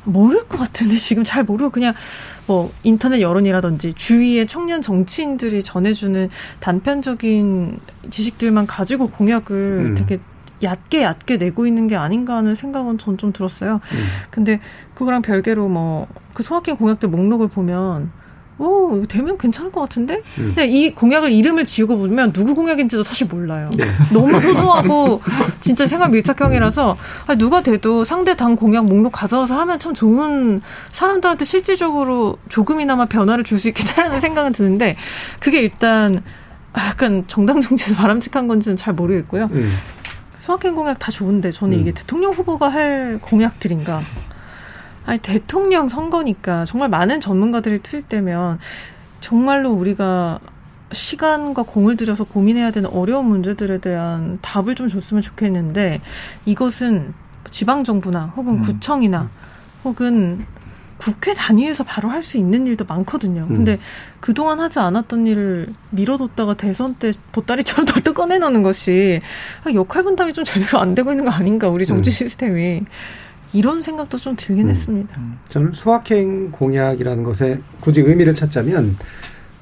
모를 것 같은데 지금 잘 모르고 그냥 뭐 인터넷 여론이라든지 주위의 청년 정치인들이 전해주는 단편적인 지식들만 가지고 공약을 음. 되게 얕게 얕게 내고 있는 게 아닌가 하는 생각은 전 좀 들었어요. 음. 근데 그거랑 별개로 뭐 그 소확행 공약들 목록을 보면 오, 되면 괜찮을 것 같은데? 음. 근데 이 공약을 이름을 지우고 보면 누구 공약인지도 사실 몰라요. 네. 너무 소소하고 진짜 생활 밀착형이라서 아 누가 돼도 상대 당 공약 목록 가져와서 하면 참 좋은 사람들한테 실질적으로 조금이나마 변화를 줄 수 있겠다라는 생각은 드는데 그게 일단 약간 정당 정치에서 바람직한 건지는 잘 모르겠고요. 음. 소확행 공약 다 좋은데 저는 음. 이게 대통령 후보가 할 공약들인가? 아니 대통령 선거니까 정말 많은 전문가들이 투입 되면 정말로 우리가 시간과 공을 들여서 고민해야 되는 어려운 문제들에 대한 답을 좀 줬으면 좋겠는데 이것은 지방 정부나 혹은 음. 구청이나 혹은 국회 단위에서 바로 할 수 있는 일도 많거든요. 음. 근데 그동안 하지 않았던 일을 미뤄뒀다가 대선 때 보따리처럼 다 꺼내놓는 것이 역할 분담이 좀 제대로 안 되고 있는 거 아닌가, 우리 정치 음. 시스템이. 이런 생각도 좀 들긴 음. 했습니다. 음. 저는 수학행 공약이라는 것에 굳이 의미를 찾자면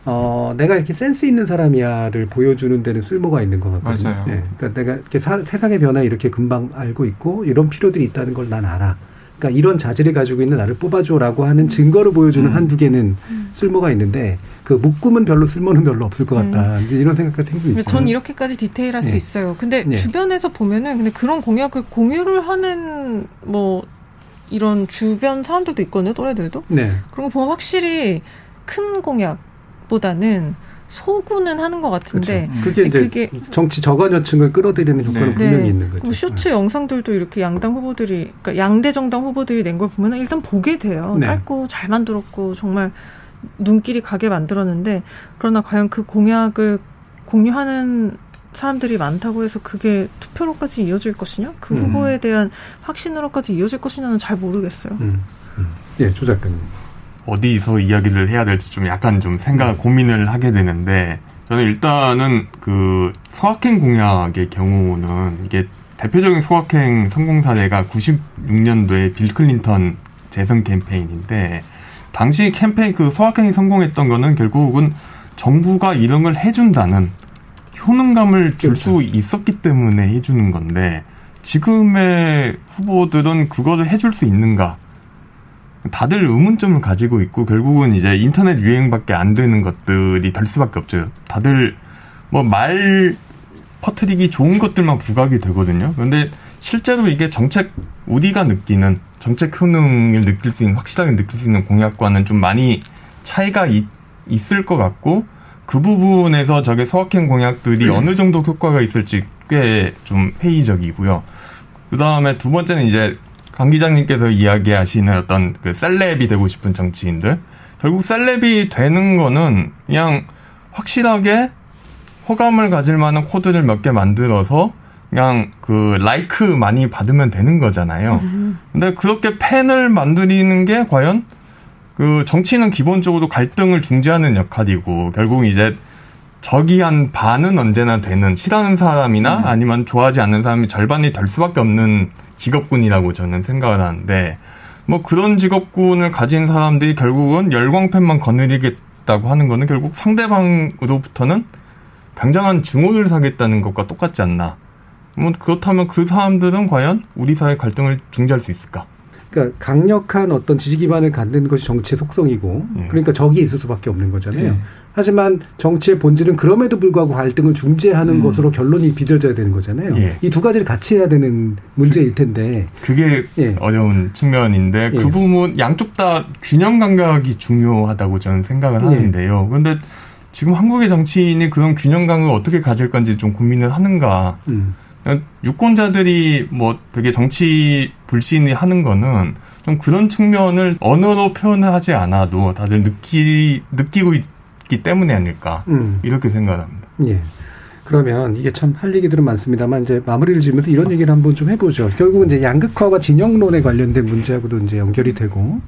어, 내가 이렇게 센스 있는 사람이야를 보여주는 데는 쓸모가 있는 것 같거든요. 맞아요. 네. 그러니까 내가 이렇게 사, 세상의 변화 이렇게 금방 알고 있고 이런 필요들이 있다는 걸 난 알아. 그러니까 이런 자질을 가지고 있는 나를 뽑아줘라고 하는 증거를 보여주는 음. 한두 개는 음. 쓸모가 있는데 그 묶음은 별로 쓸모는 별로 없을 것 같다. 음. 이런 생각 같은 게 있어요. 전 이렇게까지 디테일할 네. 수 있어요. 근데 네. 주변에서 보면은 근데 그런 공약을 공유를 하는 뭐 이런 주변 사람들도 있거든요. 또래들도. 네. 그런 거 보면 확실히 큰 공약보다는 소구는 하는 것 같은데 그렇죠. 그게 이제 그게 정치 저간여층을 끌어들이는 효과는 네. 분명히 네. 있는 거죠. 쇼츠 네. 영상들도 이렇게 양당 후보들이 그러니까 양대 정당 후보들이 낸 걸 보면 일단 보게 돼요. 네. 짧고 잘 만들었고 정말 눈길이 가게 만들었는데 그러나 과연 그 공약을 공유하는 사람들이 많다고 해서 그게 투표로까지 이어질 것이냐? 그 음. 후보에 대한 확신으로까지 이어질 것이냐는 잘 모르겠어요. 음. 음. 예, 조 작가님. 어디서 이야기를 해야 될지 좀 약간 좀 생각, 음. 고민을 하게 되는데, 저는 일단은 그 소확행 공약의 경우는 이게 대표적인 소확행 성공 사례가 96년도에 빌 클린턴 재선 캠페인인데, 당시 캠페인 그 소확행이 성공했던 거는 결국은 정부가 이런 걸 해준다는 효능감을 줄수 그렇죠. 있었기 때문에 해주는 건데 지금의 후보들은 그거를 해줄 수 있는가? 다들 의문점을 가지고 있고 결국은 이제 인터넷 유행밖에 안 되는 것들이 될 수밖에 없죠. 다들 뭐 말 퍼트리기 좋은 것들만 부각이 되거든요. 그런데 실제로 이게 정책 우리가 느끼는 정책 효능을 느낄 수 있는 확실하게 느낄 수 있는 공약과는 좀 많이 차이가 있, 있을 것 같고 그 부분에서 저게 소확행 공약들이 네. 어느 정도 효과가 있을지 꽤 좀 회의적이고요. 그 다음에 두 번째는 이제 강 기장님께서 이야기하시는 어떤 그 셀렙이 되고 싶은 정치인들. 결국 셀렙이 되는 거는 그냥 확실하게 호감을 가질 만한 코드를 몇 개 만들어서 그냥 그 라이크 많이 받으면 되는 거잖아요. 음. 근데 그렇게 팬을 만들리는 게 과연 그 정치는 기본적으로 갈등을 중재하는 역할이고 결국 이제 적이 한 반은 언제나 되는 싫어하는 사람이나 음. 아니면 좋아하지 않는 사람이 절반이 될 수밖에 없는 직업군이라고 저는 생각을 하는데 뭐 그런 직업군을 가진 사람들이 결국은 열광팬만 거느리겠다고 하는 거는 결국 상대방으로부터는 굉장한 증오를 사겠다는 것과 똑같지 않나. 뭐 그렇다면 그 사람들은 과연 우리 사회 갈등을 중재할 수 있을까? 그러니까 강력한 어떤 지지 기반을 갖는 것이 정치의 속성이고 예. 그러니까 적이 있을 수밖에 없는 거잖아요. 예. 하지만 정치의 본질은 그럼에도 불구하고 갈등을 중재하는 음. 것으로 결론이 빚어져야 되는 거잖아요. 예. 이두 가지를 같이 해야 되는 문제일 텐데 그게 예. 어려운 측면인데 그 예. 부분 양쪽 다 균형 감각이 중요하다고 저는 생각을 예. 하는데요. 그런데 지금 한국의 정치인이 그런 균형 감각을 어떻게 가질 건지 좀 고민을 하는가. 음. 유권자들이 뭐 되게 정치 불신이 하는 거는 좀 그런 측면을 언어로 표현하지 않아도 다들 느끼, 느끼고 있기 때문에 아닐까. 음. 이렇게 생각합니다. 예. 그러면 이게 참 할 얘기들은 많습니다만 이제 마무리를 지으면서 이런 얘기를 한번 좀 해보죠. 결국은 이제 양극화와 진영론에 관련된 문제하고도 이제 연결이 되고,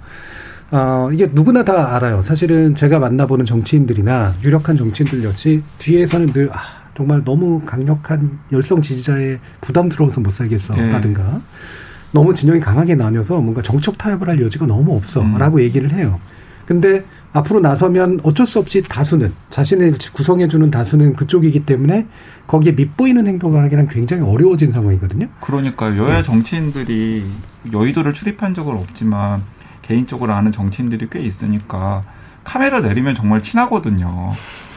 어, 이게 누구나 다 알아요. 사실은 제가 만나보는 정치인들이나 유력한 정치인들 역시 뒤에서는 늘, 아, 정말 너무 강력한 열성 지지자의 부담스러워서 못 살겠어라든가 네. 너무 진영이 강하게 나뉘어서 뭔가 정책 타협을 할 여지가 너무 없어라고 음. 얘기를 해요. 근데 앞으로 나서면 어쩔 수 없이 다수는 자신을 구성해주는 다수는 그쪽이기 때문에 거기에 밑보이는 행동을 하기는 굉장히 어려워진 상황이거든요. 그러니까 여야 네. 정치인들이 여의도를 출입한 적은 없지만 개인적으로 아는 정치인들이 꽤 있으니까 카메라 내리면 정말 친하거든요.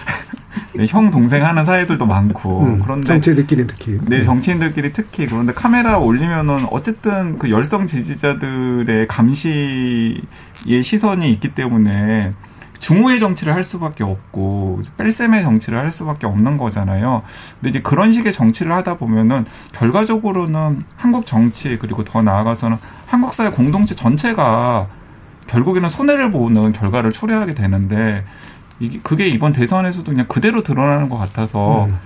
<laughs> 네, 형 동생 하는 사이들도 많고 음, 그런데 정치인들끼리 특히 네, 네 정치인들끼리 특히 그런데 카메라 올리면은 어쨌든 그 열성 지지자들의 감시의 시선이 있기 때문에 중후의 정치를 할 수밖에 없고 뺄셈의 정치를 할 수밖에 없는 거잖아요. 근데 이제 그런 식의 정치를 하다 보면은 결과적으로는 한국 정치 그리고 더 나아가서는 한국 사회 공동체 전체가 결국에는 손해를 보는 결과를 초래하게 되는데 이게 그게 이번 대선에서도 그냥 그대로 드러나는 것 같아서 음.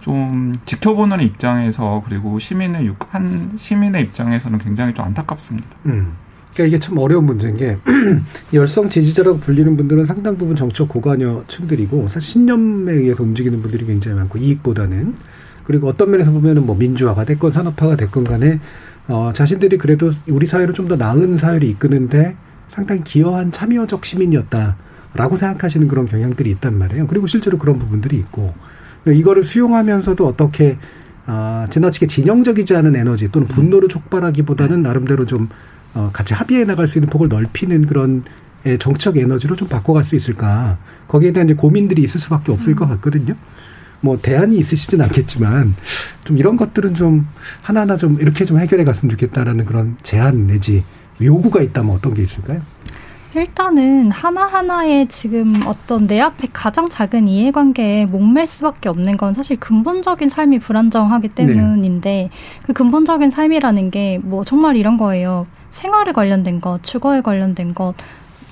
좀 지켜보는 입장에서 그리고 시민의 한 시민의 입장에서는 굉장히 좀 안타깝습니다. 음. 그러니까 이게 참 어려운 문제인 게 <clears throat> 열성 지지자라고 불리는 분들은 상당 부분 정치적 고관여층들이고 사실 신념에 의해서 움직이는 분들이 굉장히 많고 이익보다는 그리고 어떤 면에서 보면은 뭐 민주화가 됐건 산업화가 됐건 간에 어 자신들이 그래도 우리 사회를 좀 더 나은 사회를 이끄는데 상당히 기여한 참여적 시민이었다. 라고 생각하시는 그런 경향들이 있단 말이에요. 그리고 실제로 그런 부분들이 있고 이거를 수용하면서도 어떻게 아, 지나치게 진영적이지 않은 에너지 또는 분노를 촉발하기보다는 나름대로 좀 어, 같이 합의해 나갈 수 있는 폭을 넓히는 그런 예, 정치적 에너지로 좀 바꿔갈 수 있을까? 거기에 대한 이제 고민들이 있을 수밖에 없을 음. 것 같거든요. 뭐 대안이 있으시진 않겠지만 좀 이런 것들은 좀 하나하나 좀 이렇게 좀 해결해 갔으면 좋겠다라는 그런 제안 내지 요구가 있다면 어떤 게 있을까요? 일단은 하나하나의 지금 어떤 내 앞에 가장 작은 이해관계에 목맬 수밖에 없는 건 사실 근본적인 삶이 불안정하기 네. 때문인데 네. 그 근본적인 삶이라는 게 뭐 정말 이런 거예요. 생활에 관련된 것, 주거에 관련된 것,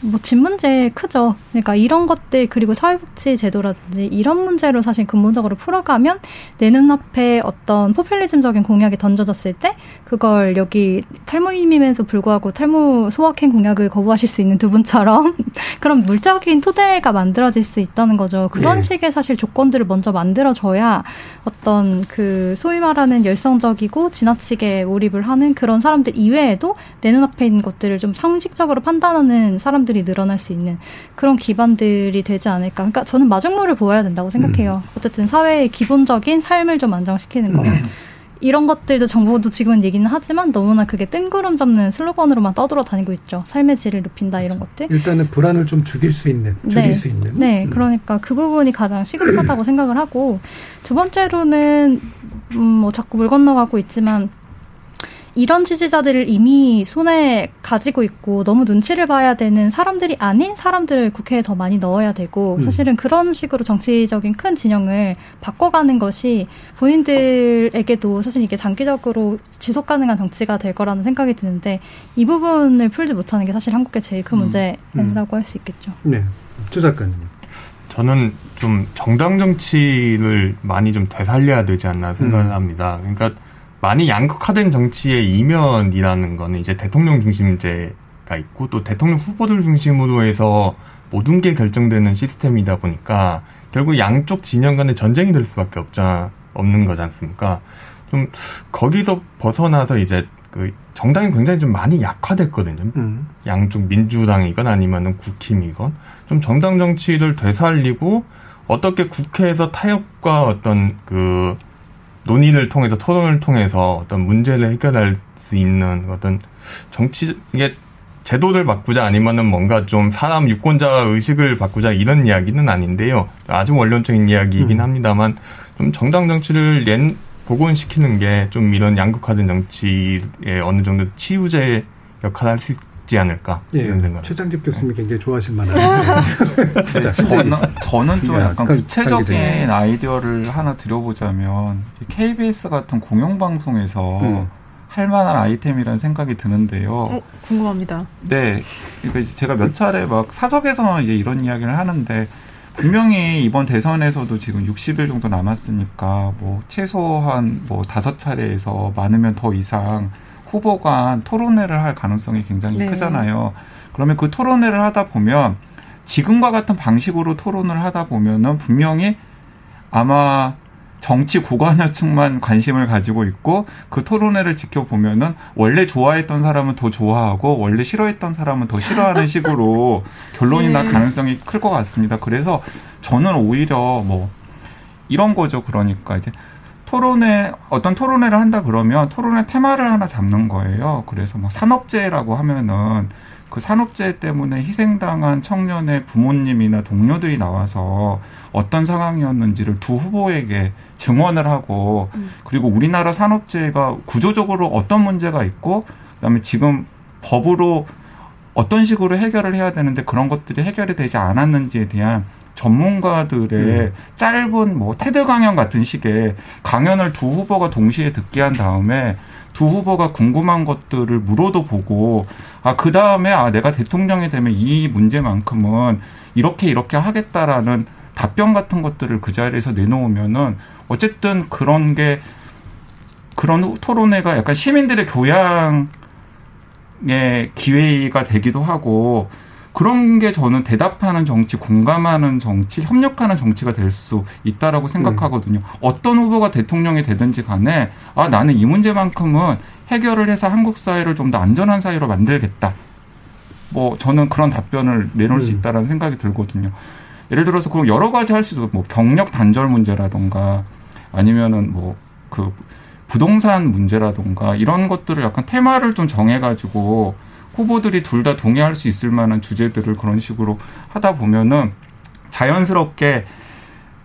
뭐 집 문제 크죠. 그러니까 이런 것들 그리고 사회복지 제도라든지 이런 문제로 사실 근본적으로 풀어가면 내 눈앞에 어떤 포퓰리즘적인 공약이 던져졌을 때 그걸 여기 탈모임임에도 불구하고 탈모 소확행 공약을 거부하실 수 있는 두 분처럼 <laughs> 그런 물적인 토대가 만들어질 수 있다는 거죠. 그런 네. 식의 사실 조건들을 먼저 만들어줘야 어떤 그 소위 말하는 열성적이고 지나치게 몰입을 하는 그런 사람들 이외에도 내 눈앞에 있는 것들을 좀 상식적으로 판단하는 사람들 사람들이 늘어날 수 있는 그런 기반들이 되지 않을까. 그러니까 저는 마중물을 보아야 된다고 생각해요. 음. 어쨌든 사회의 기본적인 삶을 좀 안정시키는 거. 음. 이런 것들도 정부도 지금은 얘기는 하지만 너무나 그게 뜬구름 잡는 슬로건으로만 떠돌아다니고 있죠. 삶의 질을 높인다 이런 것들. 일단은 불안을 좀 죽일 수 있는, 줄일 네. 수 있는. 네, 음. 그러니까 그 부분이 가장 시급하다고 <clears throat> 생각을 하고 두 번째로는 음, 뭐 자꾸 물 건너가고 있지만 이런 지지자들을 이미 손에 가지고 있고 너무 눈치를 봐야 되는 사람들이 아닌 사람들을 국회에 더 많이 넣어야 되고 음. 사실은 그런 식으로 정치적인 큰 진영을 바꿔가는 것이 본인들에게도 사실 이게 장기적으로 지속 가능한 정치가 될 거라는 생각이 드는데 이 부분을 풀지 못하는 게 사실 한국의 제일 큰 음. 문제라고 음. 할수 있겠죠. 네, 최 작가님. 저는 좀 정당 정치를 많이 좀 되살려야 되지 않나 생각을 음. 합니다. 그러니까 많이 양극화된 정치의 이면이라는 거는 이제 대통령 중심제가 있고 또 대통령 후보들 중심으로 해서 모든 게 결정되는 시스템이다 보니까 결국 양쪽 진영 간의 전쟁이 될 수밖에 없자 없는 거지 않습니까? 좀 거기서 벗어나서 이제 그 정당이 굉장히 좀 많이 약화됐거든요. 음. 양쪽 민주당이건 아니면은 국힘이건 좀 정당 정치를 되살리고 어떻게 국회에서 타협과 어떤 그 논의를 통해서 토론을 통해서 어떤 문제를 해결할 수 있는 어떤 정치 이게 제도를 바꾸자 아니면은 뭔가 좀 사람 유권자 의식을 바꾸자 이런 이야기는 아닌데요. 아주 원론적인 이야기이긴 음. 합니다만 좀 정당 정치를 낸 복원시키는 게 좀 이런 양극화된 정치에 어느 정도 치유제 역할을 할 수 있지 않을까 예, 이런 생각. 최장집 교수님 이 굉장히 좋아하실 만한. <laughs> 네, 저는 저는 좀 약간 구체적인 아이디어를 하나 드려보자면 KBS 같은 공영 방송에서 음. 할 만한 아이템이라는 생각이 드는데요. 어, 궁금합니다. 네, 그러니까 제가 몇 차례 막 사석에서 이제 이런 이야기를 하는데 분명히 이번 대선에서도 지금 60일 정도 남았으니까 뭐 최소한 뭐 다섯 차례에서 많으면 더 이상 후보 간 토론회를 할 가능성이 굉장히 네. 크잖아요. 그러면 그 토론회를 하다 보면 지금과 같은 방식으로 토론을 하다 보면은 분명히 아마 정치 고관여층만 관심을 가지고 있고 그 토론회를 지켜보면은 원래 좋아했던 사람은 더 좋아하고 원래 싫어했던 사람은 더 싫어하는 <laughs> 식으로 결론이 날 네. 가능성이 클 것 같습니다. 그래서 저는 오히려 뭐 이런 거죠. 그러니까 이제 토론회 어떤 토론회를 한다 그러면 토론회 테마를 하나 잡는 거예요. 그래서 뭐 산업재해라고 하면은 그 산업재해 때문에 희생당한 청년의 부모님이나 동료들이 나와서 어떤 상황이었는지를 두 후보에게 증언을 하고 음. 그리고 우리나라 산업재해가 구조적으로 어떤 문제가 있고 그다음에 지금 법으로 어떤 식으로 해결을 해야 되는데 그런 것들이 해결이 되지 않았는지에 대한 전문가들의 음. 짧은 뭐 테드 강연 같은 식의 강연을 두 후보가 동시에 듣게 한 다음에 두 후보가 궁금한 것들을 물어도 보고 아 그 다음에 아 내가 대통령이 되면 이 문제만큼은 이렇게 이렇게 하겠다라는 답변 같은 것들을 그 자리에서 내놓으면은 어쨌든 그런 게 그런 토론회가 약간 시민들의 교양 의 기회가 되기도 하고 그런 게 저는 대답하는 정치, 공감하는 정치, 협력하는 정치가 될 수 있다라고 생각하거든요. 음. 어떤 후보가 대통령이 되든지 간에 아 나는 이 문제만큼은 해결을 해서 한국 사회를 좀 더 안전한 사회로 만들겠다. 뭐 저는 그런 답변을 내놓을 음. 수 있다라는 생각이 들거든요. 예를 들어서 그럼 여러 가지 할 수 있어. 뭐 경력 단절 문제라던가 아니면은 뭐 그 부동산 문제라던가 이런 것들을 약간 테마를 좀 정해 가지고 후보들이 둘 다 동의할 수 있을 만한 주제들을 그런 식으로 하다 보면은 자연스럽게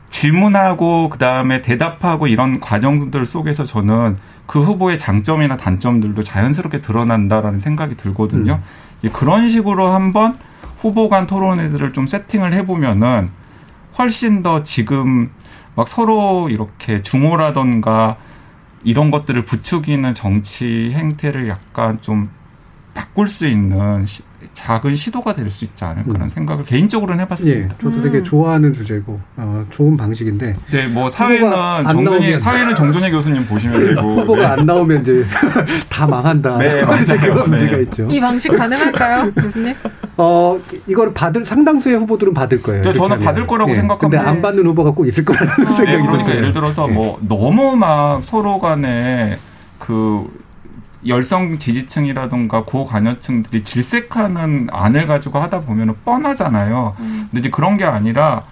질문하고 그다음에 대답하고 이런 과정들 속에서 저는 그 후보의 장점이나 단점들도 자연스럽게 드러난다라는 생각이 들거든요. 음. 그런 식으로 한번 후보 간 토론회들을 좀 세팅을 해보면은 훨씬 더 지금 막 서로 이렇게 중호라던가 이런 것들을 부추기는 정치 행태를 약간 좀 바꿀 수 있는 시, 작은 시도가 될 수 있지 않을까 라는 음. 생각을 개인적으로는 해봤습니다. 예, 저도 되게 음. 좋아하는 주제고 어, 좋은 방식인데. 네, 뭐 사회는 정준희 사회는 정준희 교수님 보시면 <laughs> 되고 후보가 네. 안 나오면 이제 <laughs> 다 망한다. 네, <laughs> 맞아요. 그런 네. 문제가 있죠. 이 방식 가능할까요, 교수님? 어, 이거를 받을 상당수의 후보들은 받을 거예요. 네, 저는 받을 거라고 예, 생각합니다. 근데 안 받는 후보가 꼭 있을 거라는 아, 생각이 네, 그러니까 들어요. 예를 들어서 뭐 너무 막 서로 간에 그 열성 지지층이라든가 고관여층들이 질색하는 안을 가지고 하다 보면 뻔하잖아요. 음. 근데 이제 그런 게 아니라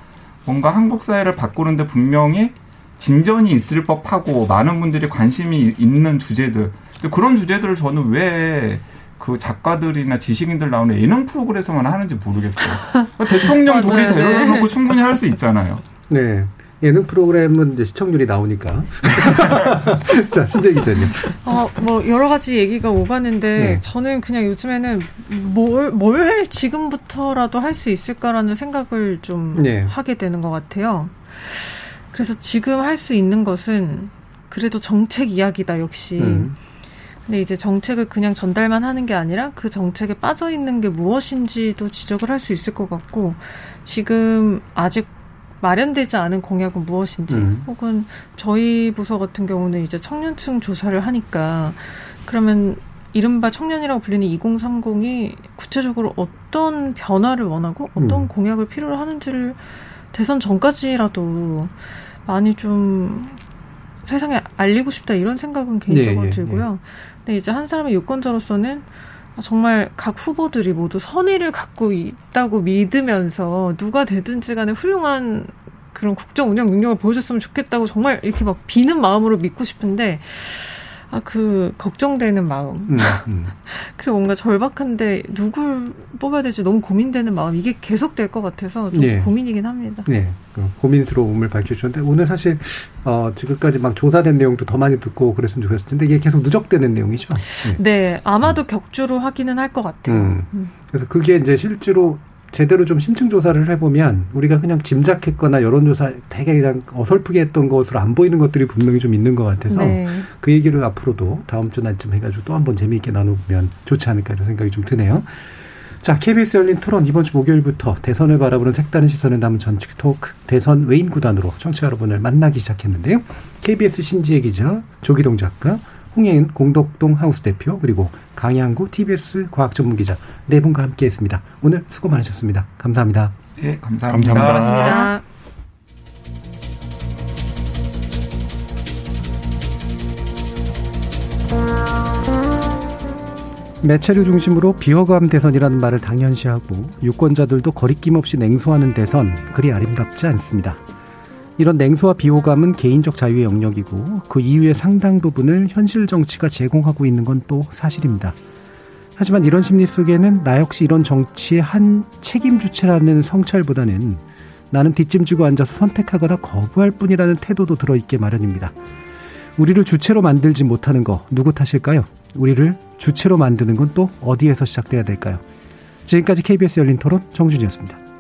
뭔가 한국 사회를 바꾸는데 분명히 진전이 있을 법하고 많은 분들이 관심이 있는 주제들. 그런 주제들을 저는 왜 그 작가들이나 지식인들 나오는 예능 프로그램에서만 하는지 모르겠어요. <laughs> 대통령 둘이 데려다 놓고 충분히 할 수 있잖아요. 네. 예능 프로그램은 이제 시청률이 나오니까. <laughs> 자, 신재 기자님. 어, 뭐, 여러 가지 얘기가 오가는데, 네. 저는 그냥 요즘에는 뭘, 뭘 지금부터라도 할 수 있을까라는 생각을 좀 네. 하게 되는 것 같아요. 그래서 지금 할 수 있는 것은 그래도 정책 이야기다, 역시. 음. 근데 이제 정책을 그냥 전달만 하는 게 아니라 그 정책에 빠져 있는 게 무엇인지도 지적을 할 수 있을 것 같고, 지금 아직 마련되지 않은 공약은 무엇인지 음. 혹은 저희 부서 같은 경우는 이제 청년층 조사를 하니까 그러면 이른바 청년이라고 불리는 2030이 구체적으로 어떤 변화를 원하고 어떤 음. 공약을 필요로 하는지를 대선 전까지라도 많이 좀 세상에 알리고 싶다 이런 생각은 개인적으로 네, 예, 들고요. 네. 근데 이제 한 사람의 유권자로서는 정말 각 후보들이 모두 선의를 갖고 있다고 믿으면서 누가 되든지 간에 훌륭한 그런 국정 운영 능력을 보여줬으면 좋겠다고 정말 이렇게 막 비는 마음으로 믿고 싶은데 아, 그, 걱정되는 마음. 음, 음. <laughs> 그리고 뭔가 절박한데 누굴 뽑아야 될지 너무 고민되는 마음. 이게 계속 될 것 같아서 좀 네. 고민이긴 합니다. 네. 그 고민스러움을 밝혀주셨는데 오늘 사실, 어, 지금까지 막 조사된 내용도 더 많이 듣고 그랬으면 좋겠을 텐데 이게 계속 누적되는 내용이죠. 네. 네 아마도 음. 격주로 확인은 할것 같아요. 음. 음. 그래서 그게 이제 실제로 제대로 좀 심층 조사를 해보면 우리가 그냥 짐작했거나 여론조사 되게 그냥 어설프게 했던 것으로 안 보이는 것들이 분명히 좀 있는 것 같아서 네. 그 얘기를 앞으로도 다음 주날쯤 해가지고 또 한번 재미있게 나누면 좋지 않을까 이런 생각이 좀 드네요. 자, KBS 열린 토론 이번 주 목요일부터 대선을 바라보는 색다른 시선을 담은 전직 토크 대선 외인 구단으로 청취자 여러분을 만나기 시작했는데요. KBS 신지혜 기자, 조기동 작가, 홍예인 공덕동 하우스 대표 그리고 강양구 TBS 과학 전문 기자 네 분과 함께했습니다. 오늘 수고 많으셨습니다. 감사합니다. 네, 감사합니다. 감사합니다. 매체를 중심으로 비허감 대선이라는 말을 당연시하고 유권자들도 거리낌 없이 냉소하는 대선 그리 아름답지 않습니다. 이런 냉소와 비호감은 개인적 자유의 영역이고 그 이유의 상당 부분을 현실 정치가 제공하고 있는 건 또 사실입니다. 하지만 이런 심리 속에는 나 역시 이런 정치의 한 책임 주체라는 성찰보다는 나는 뒷짐지고 앉아서 선택하거나 거부할 뿐이라는 태도도 들어있게 마련입니다. 우리를 주체로 만들지 못하는 거 누구 탓일까요? 우리를 주체로 만드는 건 또 어디에서 시작돼야 될까요? 지금까지 KBS 열린 토론 정준이었습니다.